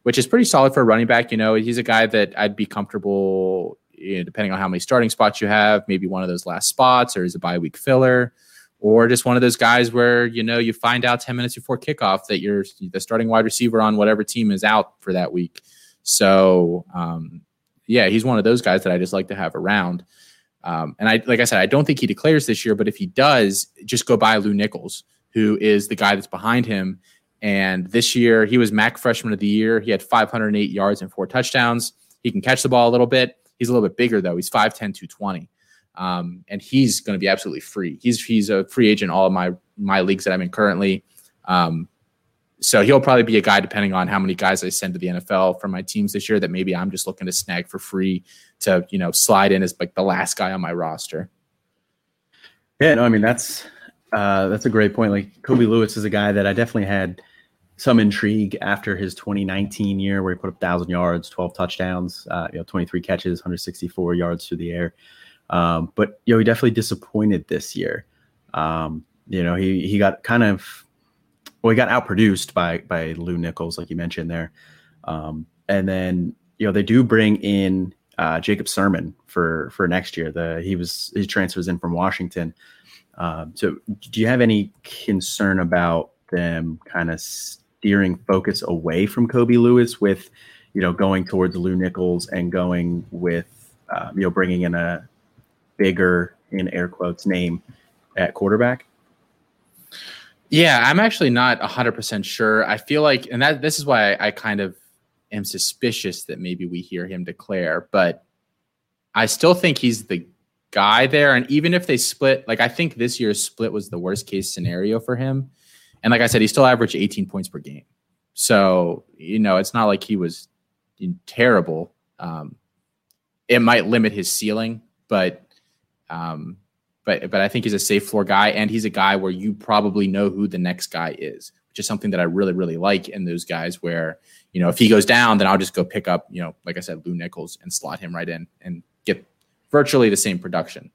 which is pretty solid for a running back. You know, he's a guy that I'd be comfortable, you know, depending on how many starting spots you have, maybe one of those last spots or is a bye week filler or just one of those guys where you know you find out 10 minutes before kickoff that you're the starting wide receiver on whatever team is out for that week. So um, yeah he's one of those guys that i just like to have around. Um, and i like i said i don't think he declares this year but if he does just go buy Lew Nichols who is the guy that's behind him. And this year he was mac freshman of the year. He had 508 yards and four touchdowns. He can catch the ball a little bit. He's a little bit bigger though. He's 5'10 220 um, and he's going to be absolutely free. He's he's a free agent all of my my leagues that I'm in currently. Um, so he'll probably be a guy depending on how many guys I send to the NFL from my teams this year that maybe I'm just looking to snag for free to you know slide in as like the last guy on my roster. Yeah, no, I mean that's uh, that's a great point. Like Kobe Lewis is a guy that I definitely had some intrigue after his 2019 year where he put up thousand yards, 12 touchdowns, uh, you know, 23 catches, 164 yards through the air. Um, but you know, he definitely disappointed this year. Um, you know, he he got kind of well, he got outproduced by by Lew Nichols, like you mentioned there. Um, and then you know they do bring in uh, Jacob Sirmon for for next year. The he was he transfers in from Washington. Um, so do you have any concern about them kind of steering focus away from Kobe Lewis with you know going towards Lew Nichols and going with uh, you know bringing in a bigger in air quotes name at quarterback? Yeah, I'm actually not 100% sure. I feel like, and that this is why I, I kind of am suspicious that maybe we hear him declare, but I still think he's the guy there. And even if they split, like I think this year's split was the worst case scenario for him. And like I said, he still averaged 18 points per game. So, you know, it's not like he was terrible. Um, it might limit his ceiling, but um, but but I think he's a safe floor guy, and he's a guy where you probably know who the next guy is, which is something that I really really like in those guys. Where you know if he goes down, then I'll just go pick up you know like I said, Lew Nichols and slot him right in and get virtually the same production.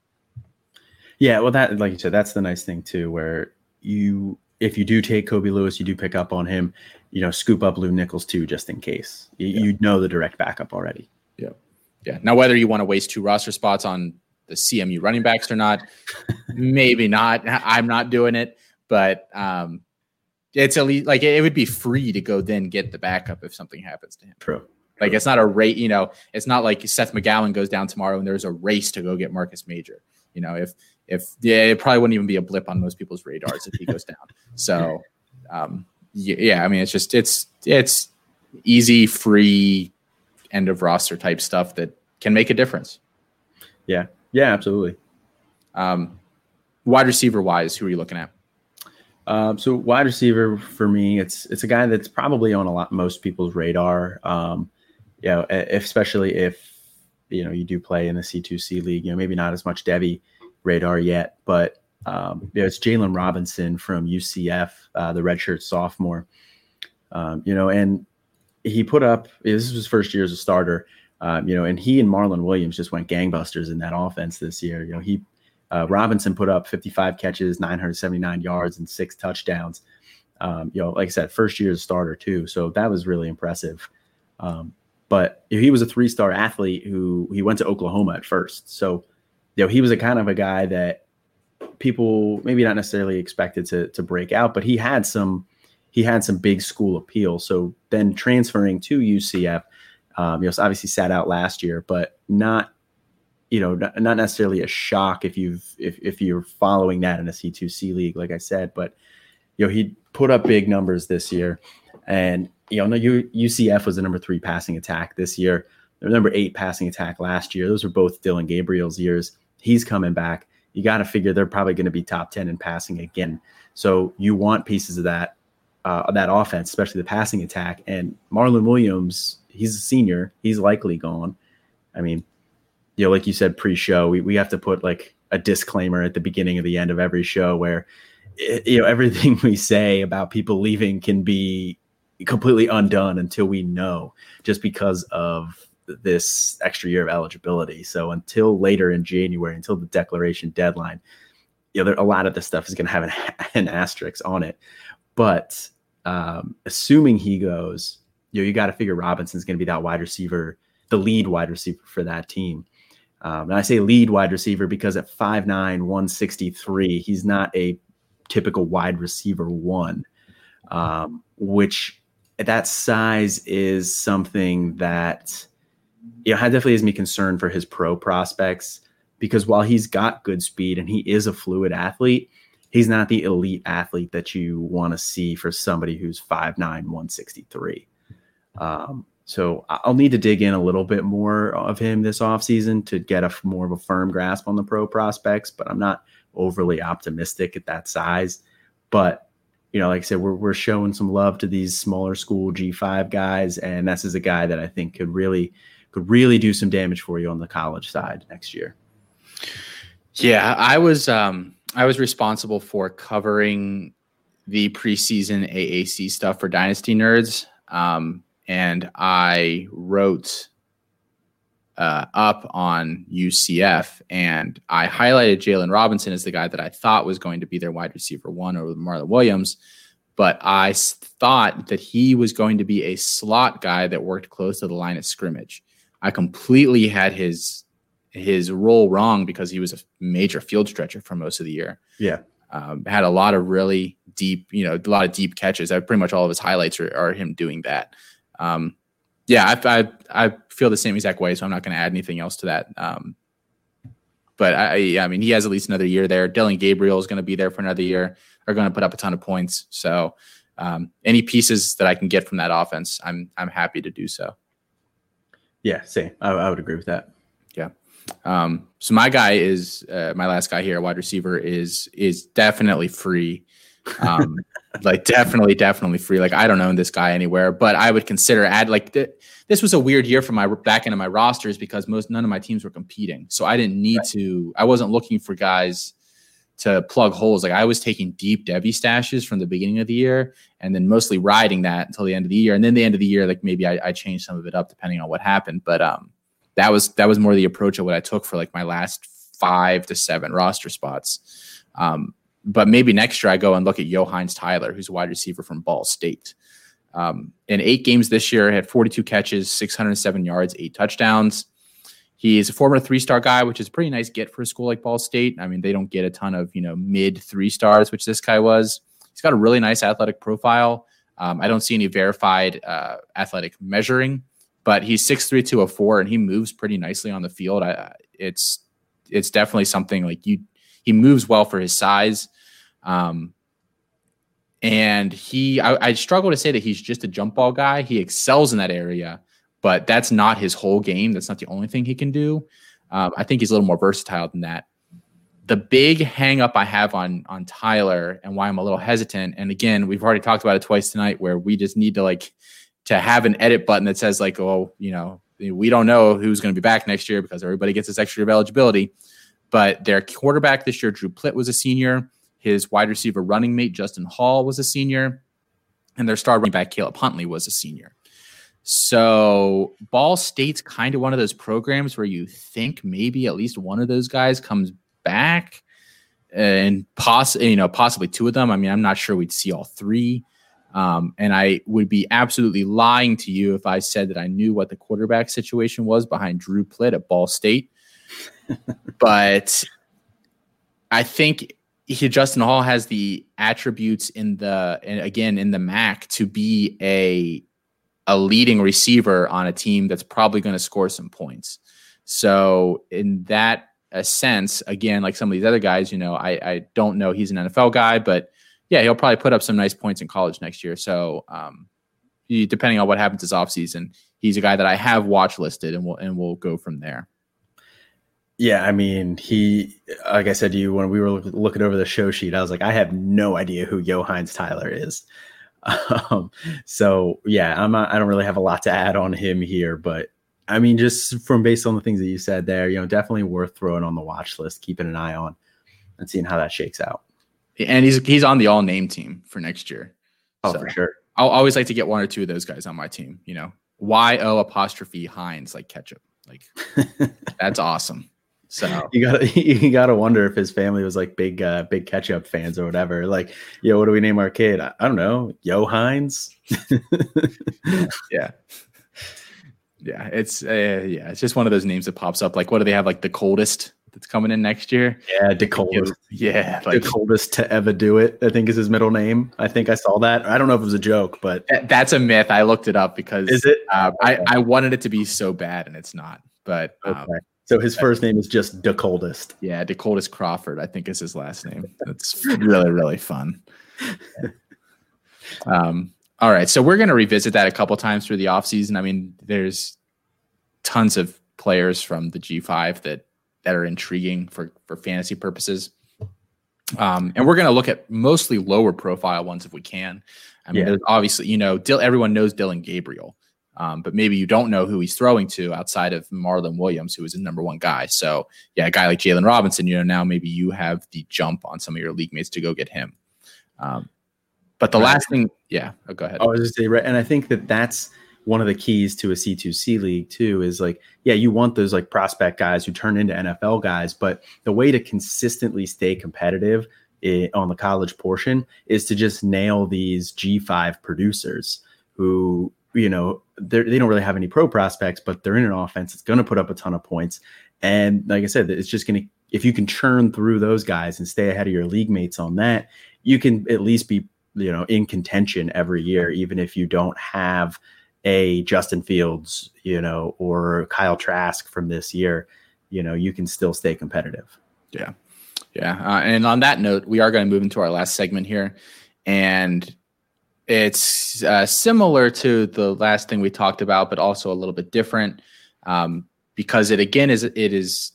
Yeah, well, that like you said, that's the nice thing too, where you if you do take Kobe Lewis, you do pick up on him, you know, scoop up Lew Nichols too, just in case. You, yeah. you know the direct backup already. Yeah. Yeah. Now, whether you want to waste two roster spots on the CMU running backs or not. Maybe not. I'm not doing it, but um, it's at least like it would be free to go then get the backup if something happens to him. True. Like it's not a rate, you know, it's not like Seth McGowan goes down tomorrow and there's a race to go get Marcus Major. You know, if if yeah, it probably wouldn't even be a blip on most people's radars if he goes down. So um yeah, yeah, I mean it's just it's it's easy, free end of roster type stuff that can make a difference. Yeah. Yeah, absolutely. Um, wide receiver wise, who are you looking at? Um, so wide receiver for me, it's it's a guy that's probably on a lot most people's radar. Um, you know, especially if you know you do play in the C2C league. You know, maybe not as much Devy radar yet, but um, you know, it's Jaylon Robinson from UCF, uh, the redshirt sophomore. Um, you know, and he put up this is his first year as a starter. Um, you know, and he and Marlon Williams just went gangbusters in that offense this year. You know, he uh, Robinson put up 55 catches, 979 yards, and six touchdowns. Um, you know, like I said, first year as starter too, so that was really impressive. Um, but he was a three-star athlete who he went to Oklahoma at first, so you know he was a kind of a guy that people maybe not necessarily expected to to break out, but he had some he had some big school appeal. So then transferring to UCF um, you know, obviously sat out last year, but not, you know, not, necessarily a shock if you've if if you're following that in a C2C league, like I said. But you know, he put up big numbers this year. And you know, UCF was the number three passing attack this year. The number eight passing attack last year. Those were both Dillon Gabriel's years. He's coming back. You got to figure they're probably going to be top ten in passing again. So you want pieces of that uh, that offense, especially the passing attack. And Marlon Williams, he's a senior. He's likely gone. I mean, you know, like you said pre-show, we, we have to put like a disclaimer at the beginning of the end of every show where you know everything we say about people leaving can be completely undone until we know just because of this extra year of eligibility so until later in january until the declaration deadline you know there, a lot of this stuff is going to have an, an asterisk on it but um, assuming he goes you know you got to figure robinson's going to be that wide receiver the lead wide receiver for that team um, and I say lead wide receiver because at 5'9, 163, he's not a typical wide receiver one, um, which at that size is something that you know definitely has me concerned for his pro prospects because while he's got good speed and he is a fluid athlete, he's not the elite athlete that you want to see for somebody who's 5'9, 163. Um, so I'll need to dig in a little bit more of him this offseason to get a more of a firm grasp on the pro prospects, but I'm not overly optimistic at that size. But you know, like I said, we're we're showing some love to these smaller school G5 guys, and this is a guy that I think could really could really do some damage for you on the college side next year. Yeah, I was um I was responsible for covering the preseason AAC stuff for Dynasty Nerds. Um, and I wrote uh, up on UCF, and I highlighted Jaylon Robinson as the guy that I thought was going to be their wide receiver one over Marlon Williams. But I thought that he was going to be a slot guy that worked close to the line of scrimmage. I completely had his his role wrong because he was a major field stretcher for most of the year. Yeah, um, had a lot of really deep, you know, a lot of deep catches. I pretty much all of his highlights are, are him doing that. Um, yeah, I, I, I feel the same exact way, so I'm not going to add anything else to that. Um, but I, yeah, I mean, he has at least another year there. Dillon Gabriel is going to be there for another year. Are going to put up a ton of points. So um, any pieces that I can get from that offense, I'm I'm happy to do so. Yeah, same. I, I would agree with that. Yeah. Um, so my guy is uh, my last guy here, wide receiver is is definitely free. Um, like definitely, definitely free. Like I don't own this guy anywhere, but I would consider add like th- this was a weird year for my back end of my rosters because most none of my teams were competing, so I didn't need right. to. I wasn't looking for guys to plug holes. Like I was taking deep Devy stashes from the beginning of the year, and then mostly riding that until the end of the year. And then the end of the year, like maybe I, I changed some of it up depending on what happened. But um, that was that was more the approach of what I took for like my last five to seven roster spots. Um, but maybe next year I go and look at Yo'Heinz Tyler, who's a wide receiver from Ball State. Um, in eight games this year, had 42 catches, 607 yards, eight touchdowns. He's a former three-star guy, which is a pretty nice get for a school like Ball State. I mean, they don't get a ton of you know mid three stars, which this guy was. He's got a really nice athletic profile. Um, I don't see any verified uh, athletic measuring, but he's 6'3", 204, and he moves pretty nicely on the field. I, it's it's definitely something like you. He moves well for his size. Um, and he, I, I struggle to say that he's just a jump ball guy. He excels in that area, but that's not his whole game. That's not the only thing he can do. Um, I think he's a little more versatile than that. The big hang up I have on on Tyler and why I'm a little hesitant, and again, we've already talked about it twice tonight, where we just need to like to have an edit button that says like, oh, you know, we don't know who's going to be back next year because everybody gets this extra of eligibility. But their quarterback this year, Drew Plitt, was a senior. His wide receiver running mate, Justin Hall, was a senior, and their star running back, Caleb Huntley, was a senior. So Ball State's kind of one of those programs where you think maybe at least one of those guys comes back, and poss- you know possibly two of them. I mean, I'm not sure we'd see all three. Um, and I would be absolutely lying to you if I said that I knew what the quarterback situation was behind Drew Plitt at Ball State. but I think he, Justin Hall has the attributes in the and again in the MAC to be a a leading receiver on a team that's probably going to score some points. So in that a sense, again, like some of these other guys, you know, I, I don't know he's an NFL guy, but yeah, he'll probably put up some nice points in college next year. So um, he, depending on what happens this offseason, he's a guy that I have watch listed, and we'll and we'll go from there. Yeah, I mean, he, like I said to you when we were looking over the show sheet, I was like, I have no idea who Johannes Tyler is. Um, so yeah, I'm not, I don't really have a lot to add on him here, but I mean, just from based on the things that you said there, you know, definitely worth throwing on the watch list, keeping an eye on, and seeing how that shakes out. And he's he's on the all name team for next year. Oh, so for sure. I'll always like to get one or two of those guys on my team. You know, Y O apostrophe Heinz like ketchup. Like that's awesome. So you gotta you gotta wonder if his family was like big uh big ketchup fans or whatever. Like, yo, what do we name our kid? I, I don't know, Yo Heinz. yeah. Yeah, it's uh, yeah, it's just one of those names that pops up. Like, what do they have? Like the coldest that's coming in next year. Yeah, the coldest. Yeah, like, the coldest to ever do it. I think is his middle name. I think I saw that. I don't know if it was a joke, but that's a myth. I looked it up because is it? Uh, okay. I I wanted it to be so bad, and it's not. But um, okay. So his first name is just the coldest. Yeah, the coldest Crawford, I think is his last name. That's really, really fun. Um, all right. So we're gonna revisit that a couple times through the offseason. I mean, there's tons of players from the G5 that that are intriguing for for fantasy purposes. Um, and we're going to look at mostly lower profile ones if we can. I mean, yeah. there's obviously, you know, everyone knows Dillon Gabriel. Um, but maybe you don't know who he's throwing to outside of Marlon Williams, who is a number one guy. So yeah, a guy like Jaylon Robinson, you know, now maybe you have the jump on some of your league mates to go get him. Um, but the right. last thing, yeah, oh, go ahead. I was just say right, and I think that that's one of the keys to a C2C league too. Is like, yeah, you want those like prospect guys who turn into NFL guys, but the way to consistently stay competitive it, on the college portion is to just nail these G5 producers who you know they don't really have any pro prospects, but they're in an offense that's going to put up a ton of points. And like I said, it's just going to if you can churn through those guys and stay ahead of your league mates on that, you can at least be you know in contention every year, even if you don't have a Justin Fields, you know, or Kyle Trask from this year. You know, you can still stay competitive. Yeah, yeah. Uh, and on that note, we are going to move into our last segment here, and it's uh, similar to the last thing we talked about, but also a little bit different um, because it again is it is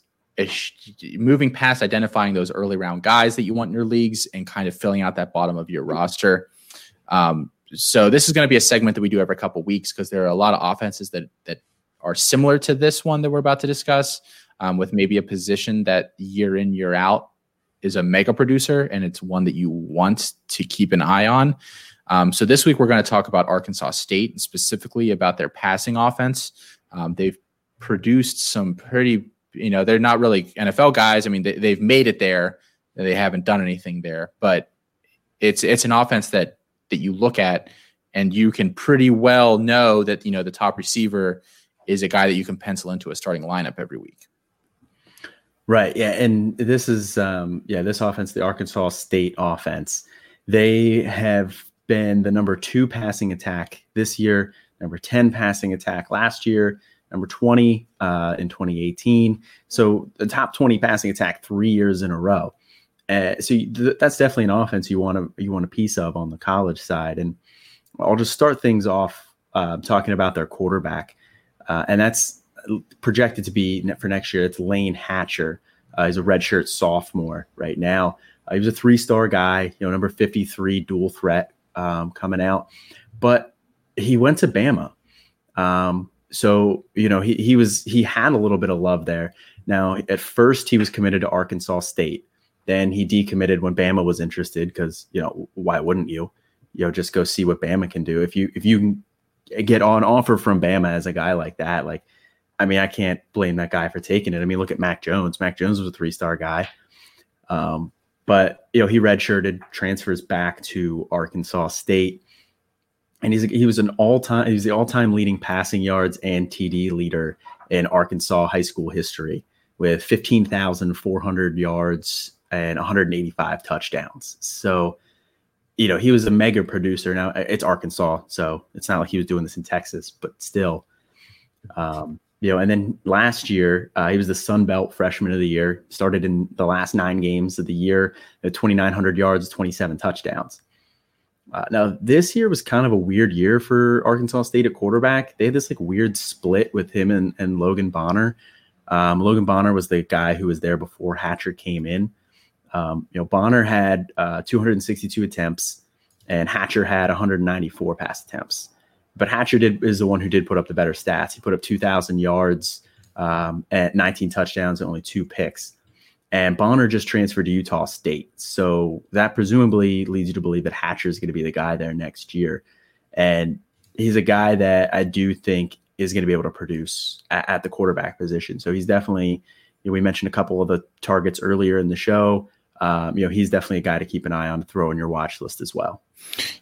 moving past identifying those early round guys that you want in your leagues and kind of filling out that bottom of your roster. Um, so this is going to be a segment that we do every couple weeks because there are a lot of offenses that that are similar to this one that we're about to discuss, um, with maybe a position that year in year out is a mega producer and it's one that you want to keep an eye on. Um, so this week we're going to talk about Arkansas State and specifically about their passing offense. Um, they've produced some pretty, you know, they're not really NFL guys. I mean, they, they've made it there. They haven't done anything there, but it's it's an offense that that you look at and you can pretty well know that you know the top receiver is a guy that you can pencil into a starting lineup every week. Right. Yeah. And this is um yeah, this offense, the Arkansas State offense, they have been the number two passing attack this year, number 10 passing attack last year, number 20 uh, in 2018. So the top 20 passing attack three years in a row. Uh, so th- that's definitely an offense you want to you want a piece of on the college side. And I'll just start things off uh, talking about their quarterback, uh, and that's projected to be for next year. It's Layne Hatcher. Uh, he's a redshirt sophomore right now. Uh, he was a three-star guy, you know, number 53, dual threat um, coming out, but he went to Bama. Um, so you know he he was he had a little bit of love there. Now at first he was committed to Arkansas State. Then he decommitted when Bama was interested because you know why wouldn't you? You know just go see what Bama can do. If you if you get on offer from Bama as a guy like that, like I mean I can't blame that guy for taking it. I mean look at Mac Jones. Mac Jones was a three star guy. Um, but you know, he redshirted, transfers back to Arkansas State, and he's he was an all time he's the all time leading passing yards and TD leader in Arkansas high school history with fifteen thousand four hundred yards and 185 touchdowns. So, you know, he was a mega producer. Now it's Arkansas, so it's not like he was doing this in Texas, but still. Um, you know, and then last year uh, he was the Sun Belt Freshman of the Year. Started in the last nine games of the year at 2,900 yards, 27 touchdowns. Uh, now, this year was kind of a weird year for Arkansas State at quarterback. They had this like weird split with him and, and Logan Bonner. Um, Logan Bonner was the guy who was there before Hatcher came in. Um, you know, Bonner had uh, 262 attempts, and Hatcher had 194 pass attempts. But Hatcher did is the one who did put up the better stats. He put up 2,000 yards um, at 19 touchdowns and only two picks. And Bonner just transferred to Utah State. So that presumably leads you to believe that Hatcher is going to be the guy there next year. And he's a guy that I do think is going to be able to produce at, at the quarterback position. So he's definitely, you know, we mentioned a couple of the targets earlier in the show. Um, you know, he's definitely a guy to keep an eye on, throw on your watch list as well.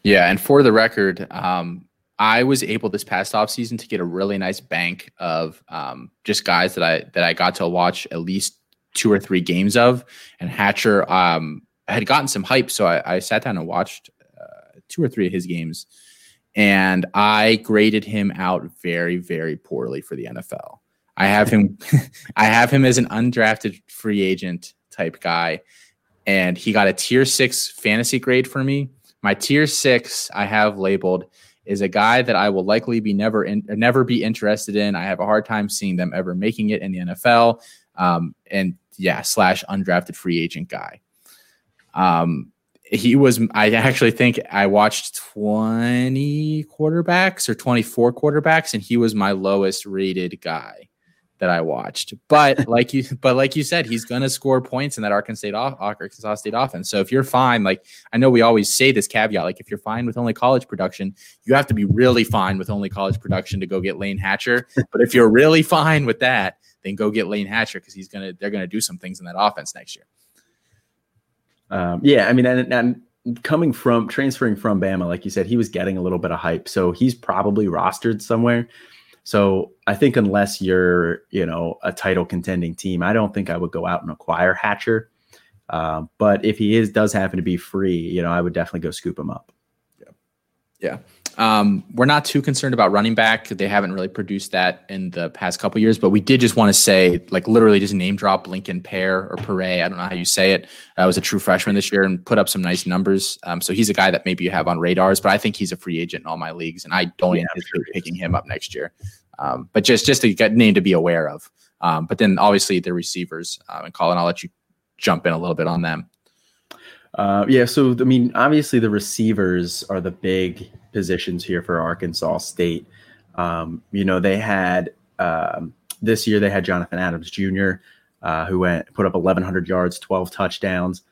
Yeah. And for the record, um, I was able this past offseason to get a really nice bank of um, just guys that I that I got to watch at least two or three games of. And Hatcher um, had gotten some hype, so I, I sat down and watched uh, two or three of his games, and I graded him out very, very poorly for the NFL. I have him, I have him as an undrafted free agent type guy, and he got a tier six fantasy grade for me. My tier six I have labeled is a guy that I will likely be never in, never be interested in. I have a hard time seeing them ever making it in the NFL. Um, and yeah, slash undrafted free agent guy. Um, he was, I actually think I watched 20 quarterbacks or 24 quarterbacks, and he was my lowest rated guy that I watched. But like you, but like you said, he's going to score points in that Arkansas State, off, Arkansas State offense. So if you're fine, like I know we always say this caveat, like if you're fine with only college production, you have to be really fine with only college production to go get Layne Hatcher. but if you're really fine with that, then go get Layne Hatcher because he's gonna they're gonna do some things in that offense next year. Um, yeah, I mean, and, and coming from transferring from Bama, like you said, he was getting a little bit of hype, so he's probably rostered somewhere. So I think unless you're, you know, a title contending team, I don't think I would go out and acquire Hatcher. Uh, but if he is does happen to be free, you know, I would definitely go scoop him up. Yeah. Yeah. Um, we're not too concerned about running back. They haven't really produced that in the past couple years, but we did just want to say, like, literally just name drop Lincoln Pear or Pere. I don't know how you say it. I was a true freshman this year and put up some nice numbers. Um, so he's a guy that maybe you have on radars, but I think he's a free agent in all my leagues, and I don't yeah, anticipate sure picking him up next year. Um, but just just a name to be aware of. Um, but then obviously the receivers uh, and Colin, I'll let you jump in a little bit on them. Uh, yeah, so I mean, obviously the receivers are the big positions here for Arkansas State. Um, you know, they had um, this year they had Jonathan Adams Jr., uh, who went put up 1,100 yards, 12 touchdowns.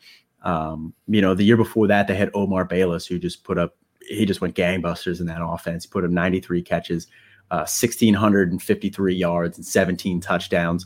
Um, you know, the year before that they had Omar Bayless, who just put up he just went gangbusters in that offense. He put up 93 catches, uh, 1,653 yards, and 17 touchdowns.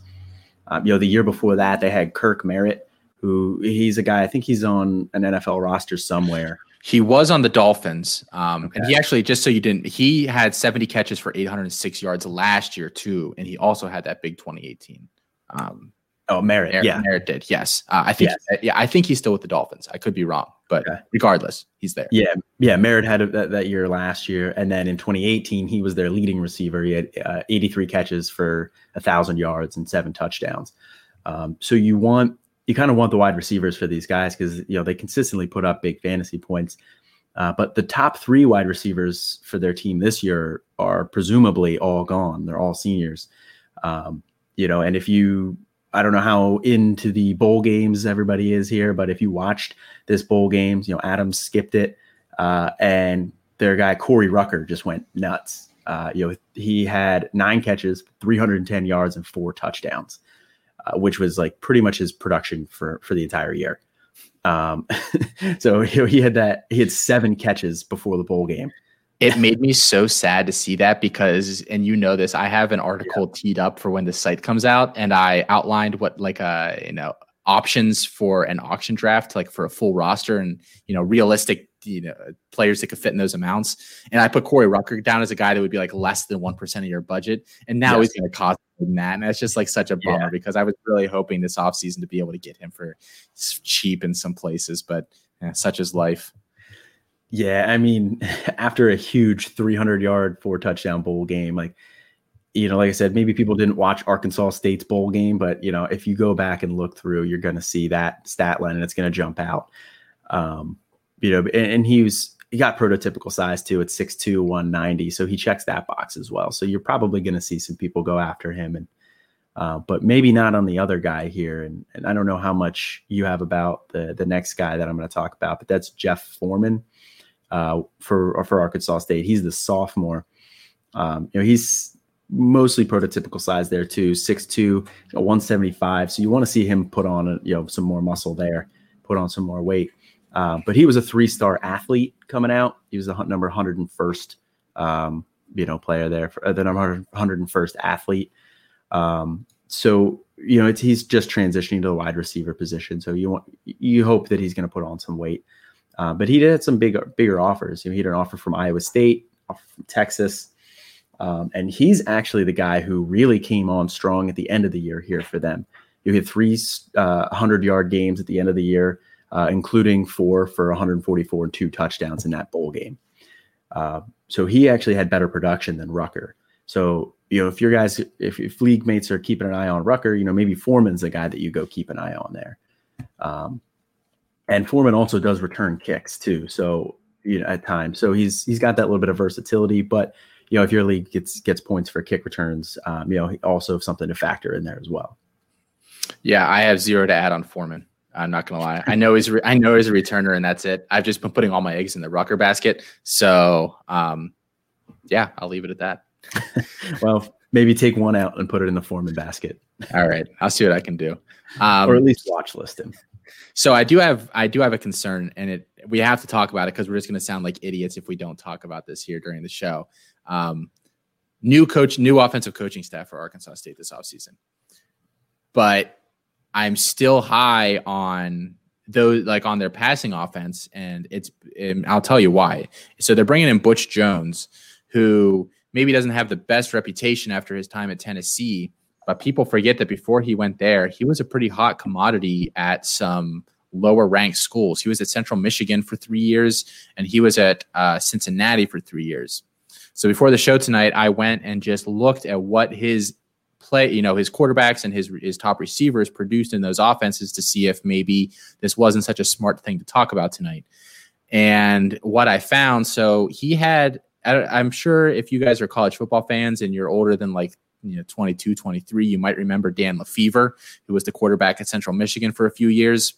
Um, you know, the year before that they had Kirk Merritt who he's a guy, I think he's on an NFL roster somewhere. He was on the Dolphins. Um, okay. And he actually, just so you didn't, he had 70 catches for 806 yards last year, too. And he also had that big 2018. Um, oh, Merritt. Merritt, yeah. Merritt did. Yes. Uh, I think, yes. yeah, I think he's still with the Dolphins. I could be wrong, but okay. regardless, he's there. Yeah. Yeah. Merritt had a, that, that, year last year. And then in 2018, he was their leading receiver. He had uh, 83 catches for a thousand yards and seven touchdowns. Um, so you want you kind of want the wide receivers for these guys because you know they consistently put up big fantasy points. Uh, but the top three wide receivers for their team this year are presumably all gone. They're all seniors. Um, you know, and if you, I don't know how into the bowl games everybody is here, but if you watched this bowl games, you know, Adams skipped it, uh, and their guy Corey Rucker just went nuts. Uh, you know, he had nine catches, 310 yards, and four touchdowns uh, which was like pretty much his production for for the entire year. Um, so you know, he had that he had seven catches before the bowl game. It made me so sad to see that because, and you know this, I have an article yeah. teed up for when the site comes out, and I outlined what like a uh, you know options for an auction draft, like for a full roster, and you know realistic you know players that could fit in those amounts. And I put Corey Rucker down as a guy that would be like less than one percent of your budget, and now yes. he's going to cost that, and that's just like such a bummer yeah. because I was really hoping this offseason to be able to get him for cheap in some places, but yeah, such is life. Yeah, I mean, after a huge 300 yard, four touchdown bowl game, like you know, like I said, maybe people didn't watch Arkansas State's bowl game, but you know, if you go back and look through, you're going to see that stat line and it's going to jump out. Um, you know, and, and he was he got prototypical size too at 6'2, 190. So he checks that box as well. So you're probably going to see some people go after him and uh, but maybe not on the other guy here. And, and I don't know how much you have about the the next guy that I'm going to talk about, but that's Jeff Foreman uh, for for Arkansas State. He's the sophomore. Um, you know, he's mostly prototypical size there too, 6'2", 175. So you want to see him put on a, you know some more muscle there, put on some more weight. Uh, but he was a three-star athlete coming out. He was the number 101st, um, you know, player there, for, uh, the number 101st athlete. Um, so you know, he's just transitioning to the wide receiver position. So you want you hope that he's going to put on some weight. Uh, but he did have some bigger bigger offers. You know, he had an offer from Iowa State, from Texas, um, and he's actually the guy who really came on strong at the end of the year here for them. You had three uh, 100 yard games at the end of the year, uh, including four for 144 and two touchdowns in that bowl game. Uh, so he actually had better production than Rucker. So you know, if your guys, if, if league mates are keeping an eye on Rucker, you know, maybe Foreman's the guy that you go keep an eye on there. Um, and Foreman also does return kicks too. So you know, at times, so he's he's got that little bit of versatility. But you know, if your league gets gets points for kick returns, um, you know, also something to factor in there as well. Yeah, I have zero to add on Foreman. I'm not gonna lie. I know he's re- I know he's a returner, and that's it. I've just been putting all my eggs in the Rucker basket. So, um, yeah, I'll leave it at that. well, maybe take one out and put it in the Foreman basket. All right, I'll see what I can do, um, or at least watch list him. So I do have I do have a concern, and it we have to talk about it because we're just going to sound like idiots if we don't talk about this here during the show. Um, new coach, new offensive coaching staff for Arkansas State this offseason. But I'm still high on those like on their passing offense, and it's and I'll tell you why. So they're bringing in Butch Jones, who maybe doesn't have the best reputation after his time at Tennessee, but people forget that before he went there, he was a pretty hot commodity at some lower ranked schools. He was at Central Michigan for three years, and he was at uh, Cincinnati for three years. So before the show tonight, I went and just looked at what his play, you know, his quarterbacks and his his top receivers produced in those offenses to see if maybe this wasn't such a smart thing to talk about tonight. And what I found, so he had I'm sure if you guys are college football fans and you're older than like you know 22 23 you might remember dan LeFevour who was the quarterback at central michigan for a few years.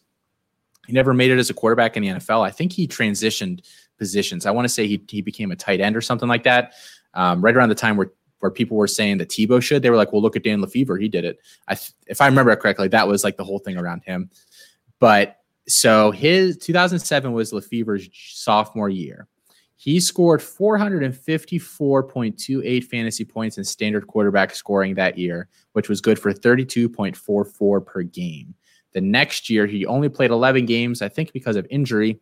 He never made it as a quarterback in the nfl i think he transitioned positions. I want to say he, he became a tight end or something like that um, right around the time where where people were saying that tebow should. They were like well look at dan LeFevour. He did it. I, if i remember correctly that was like the whole thing around him. But so his 2007 was LeFevour's sophomore year he scored 454.28 fantasy points in standard quarterback scoring that year, which was good for 32.44 per game. The next year, he only played 11 games, I think because of injury,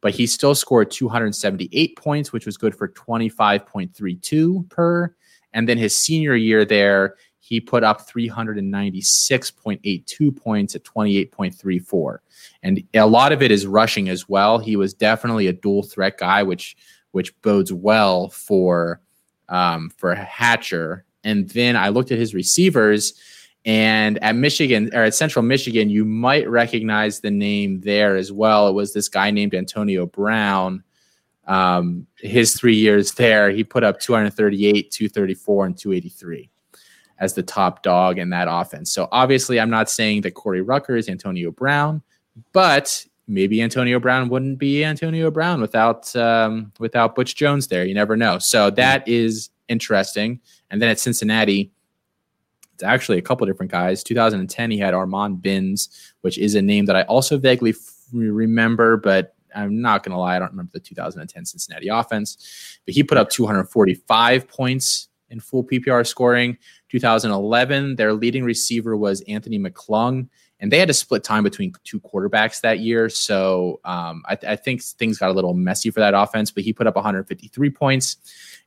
but he still scored 278 points, which was good for 25.32 per. And then his senior year there, he put up 396.82 points at 28.34. And a lot of it is rushing as well. He was definitely a dual threat guy, which which bodes well for um, for Hatcher. And then I looked at his receivers, and at Michigan or at Central Michigan, you might recognize the name there as well. It was this guy named Antonio Brown. Um, his three years there, he put up 238, 234, and 283 as the top dog in that offense. So obviously, I'm not saying that Corey Rucker is Antonio Brown, but maybe Antonio Brown wouldn't be Antonio Brown without um, without Butch Jones there. You never know. So that is interesting. And then at Cincinnati, it's actually a couple different guys. 2010, he had Armon Binns, which is a name that I also vaguely f- remember, but I'm not going to lie, I don't remember the 2010 Cincinnati offense. But he put up 245 points in full PPR scoring. 2011, their leading receiver was Anthony McClung and they had to split time between two quarterbacks that year. So um, I, I, think things got a little messy for that offense, but he put up 153 points.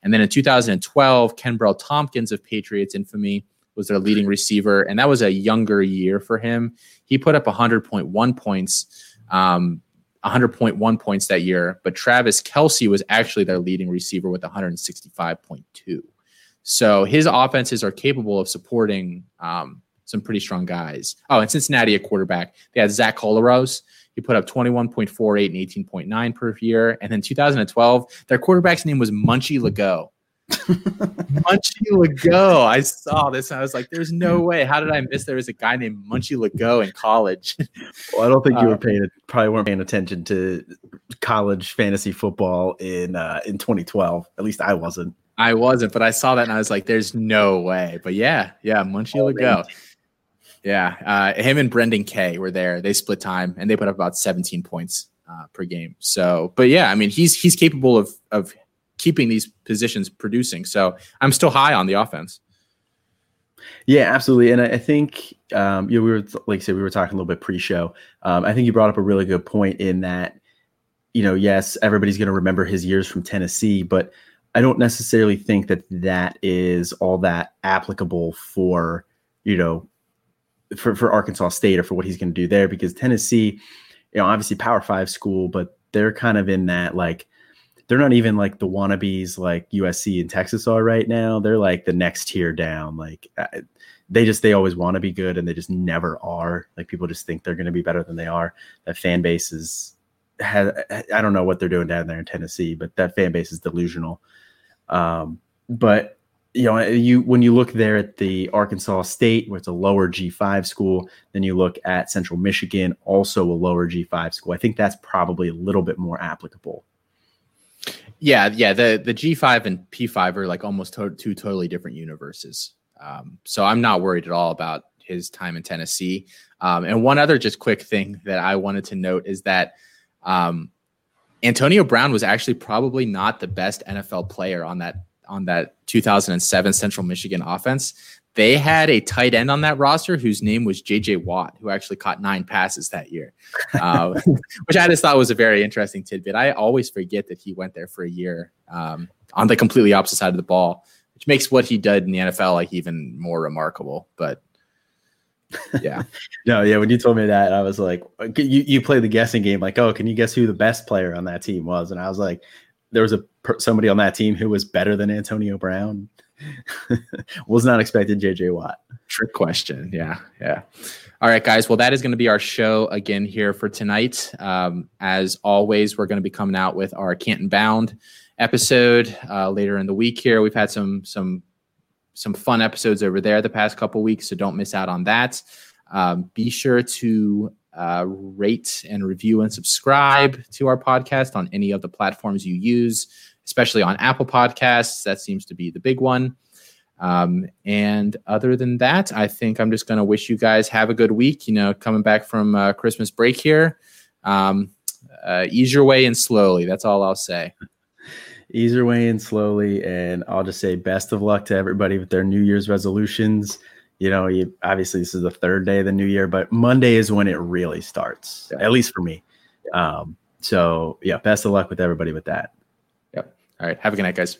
And then in 2012, Kenbrell Thompkins of Patriots infamy was their leading receiver, and that was a younger year for him. He put up 100.1 points. Um, 100.1 points that year, but Travis Kelce was actually their leading receiver with 165.2. So his offenses are capable of supporting um, some pretty strong guys. Oh, and Cincinnati, a quarterback. They had Zach Collaros. He put up 21.48 and 18.9 per year. And then 2012, their quarterback's name was Munchie Legaux. Munchie Legaux. I saw this and I was like, there's no way. How did I miss there was a guy named Munchie Legaux in college? well, I don't think you were uh, paying probably weren't paying attention to college fantasy football in uh, in 2012. At least I wasn't. I wasn't, but I saw that and I was like, there's no way. But yeah, yeah, Munchie oh, Legaux. Yeah, uh, him and Brendon Kay were there. They split time and they put up about 17 points uh, per game. So, but yeah, I mean, he's he's capable of of keeping these positions producing. So I'm still high on the offense. Yeah, absolutely. And I, I think um, you know, we were like I said, we were talking a little bit pre-show. Um, I think you brought up a really good point in that, you know, yes, everybody's going to remember his years from Tennessee, but I don't necessarily think that that is all that applicable for you know for for Arkansas State or for what he's going to do there because Tennessee, you know, obviously Power Five school, but they're kind of in that like they're not even like the wannabes like USC and Texas are right now. They're like the next tier down. Like they just they always want to be good and they just never are. Like people just think they're going to be better than they are. That fan base is has I don't know what they're doing down there in Tennessee, but that fan base is delusional. Um, but you know, you when you look there at the Arkansas State, where it's a lower G5 school, then you look at Central Michigan, also a lower G5 school. I think that's probably a little bit more applicable yeah, yeah. The the G five and P five are like almost to- two totally different universes. Um, so I'm not worried at all about his time in Tennessee. Um, and one other just quick thing that I wanted to note is that um, Antonio Brown was actually probably not the best NFL player on that on that 2007 Central Michigan offense. They had a tight end on that roster whose name was JJ Watt, who actually caught nine passes that year, uh, which I just thought was a very interesting tidbit. I always forget that he went there for a year um, on the completely opposite side of the ball, which makes what he did in the NFL like even more remarkable. But yeah, no, yeah. When you told me that, I was like, you you play the guessing game, like, oh, can you guess who the best player on that team was? And I was like, there was a somebody on that team who was better than Antonio Brown. was not expecting JJ Watt. Trick question. Yeah. Yeah. All right, guys. Well, that is going to be our show again here for tonight. Um, as always, we're going to be coming out with our Canton Bound episode uh, later in the week here. We've had some, some, some fun episodes over there the past couple weeks, so don't miss out on that. Um, be sure to uh, rate and review and subscribe to our podcast on any of the platforms you use especially on Apple Podcasts. That seems to be the big one. Um, and other than that, I think I'm just going to wish you guys have a good week. You know, coming back from uh, Christmas break here, um, uh, ease your way in slowly. That's all I'll say. Ease your way in slowly, and I'll just say best of luck to everybody with their New Year's resolutions. You know, you, obviously this is the third day of the new year, but Monday is when it really starts. Yeah. At least for me. Um, so yeah, best of luck with everybody with that. Yep. All right. Have a good night, guys.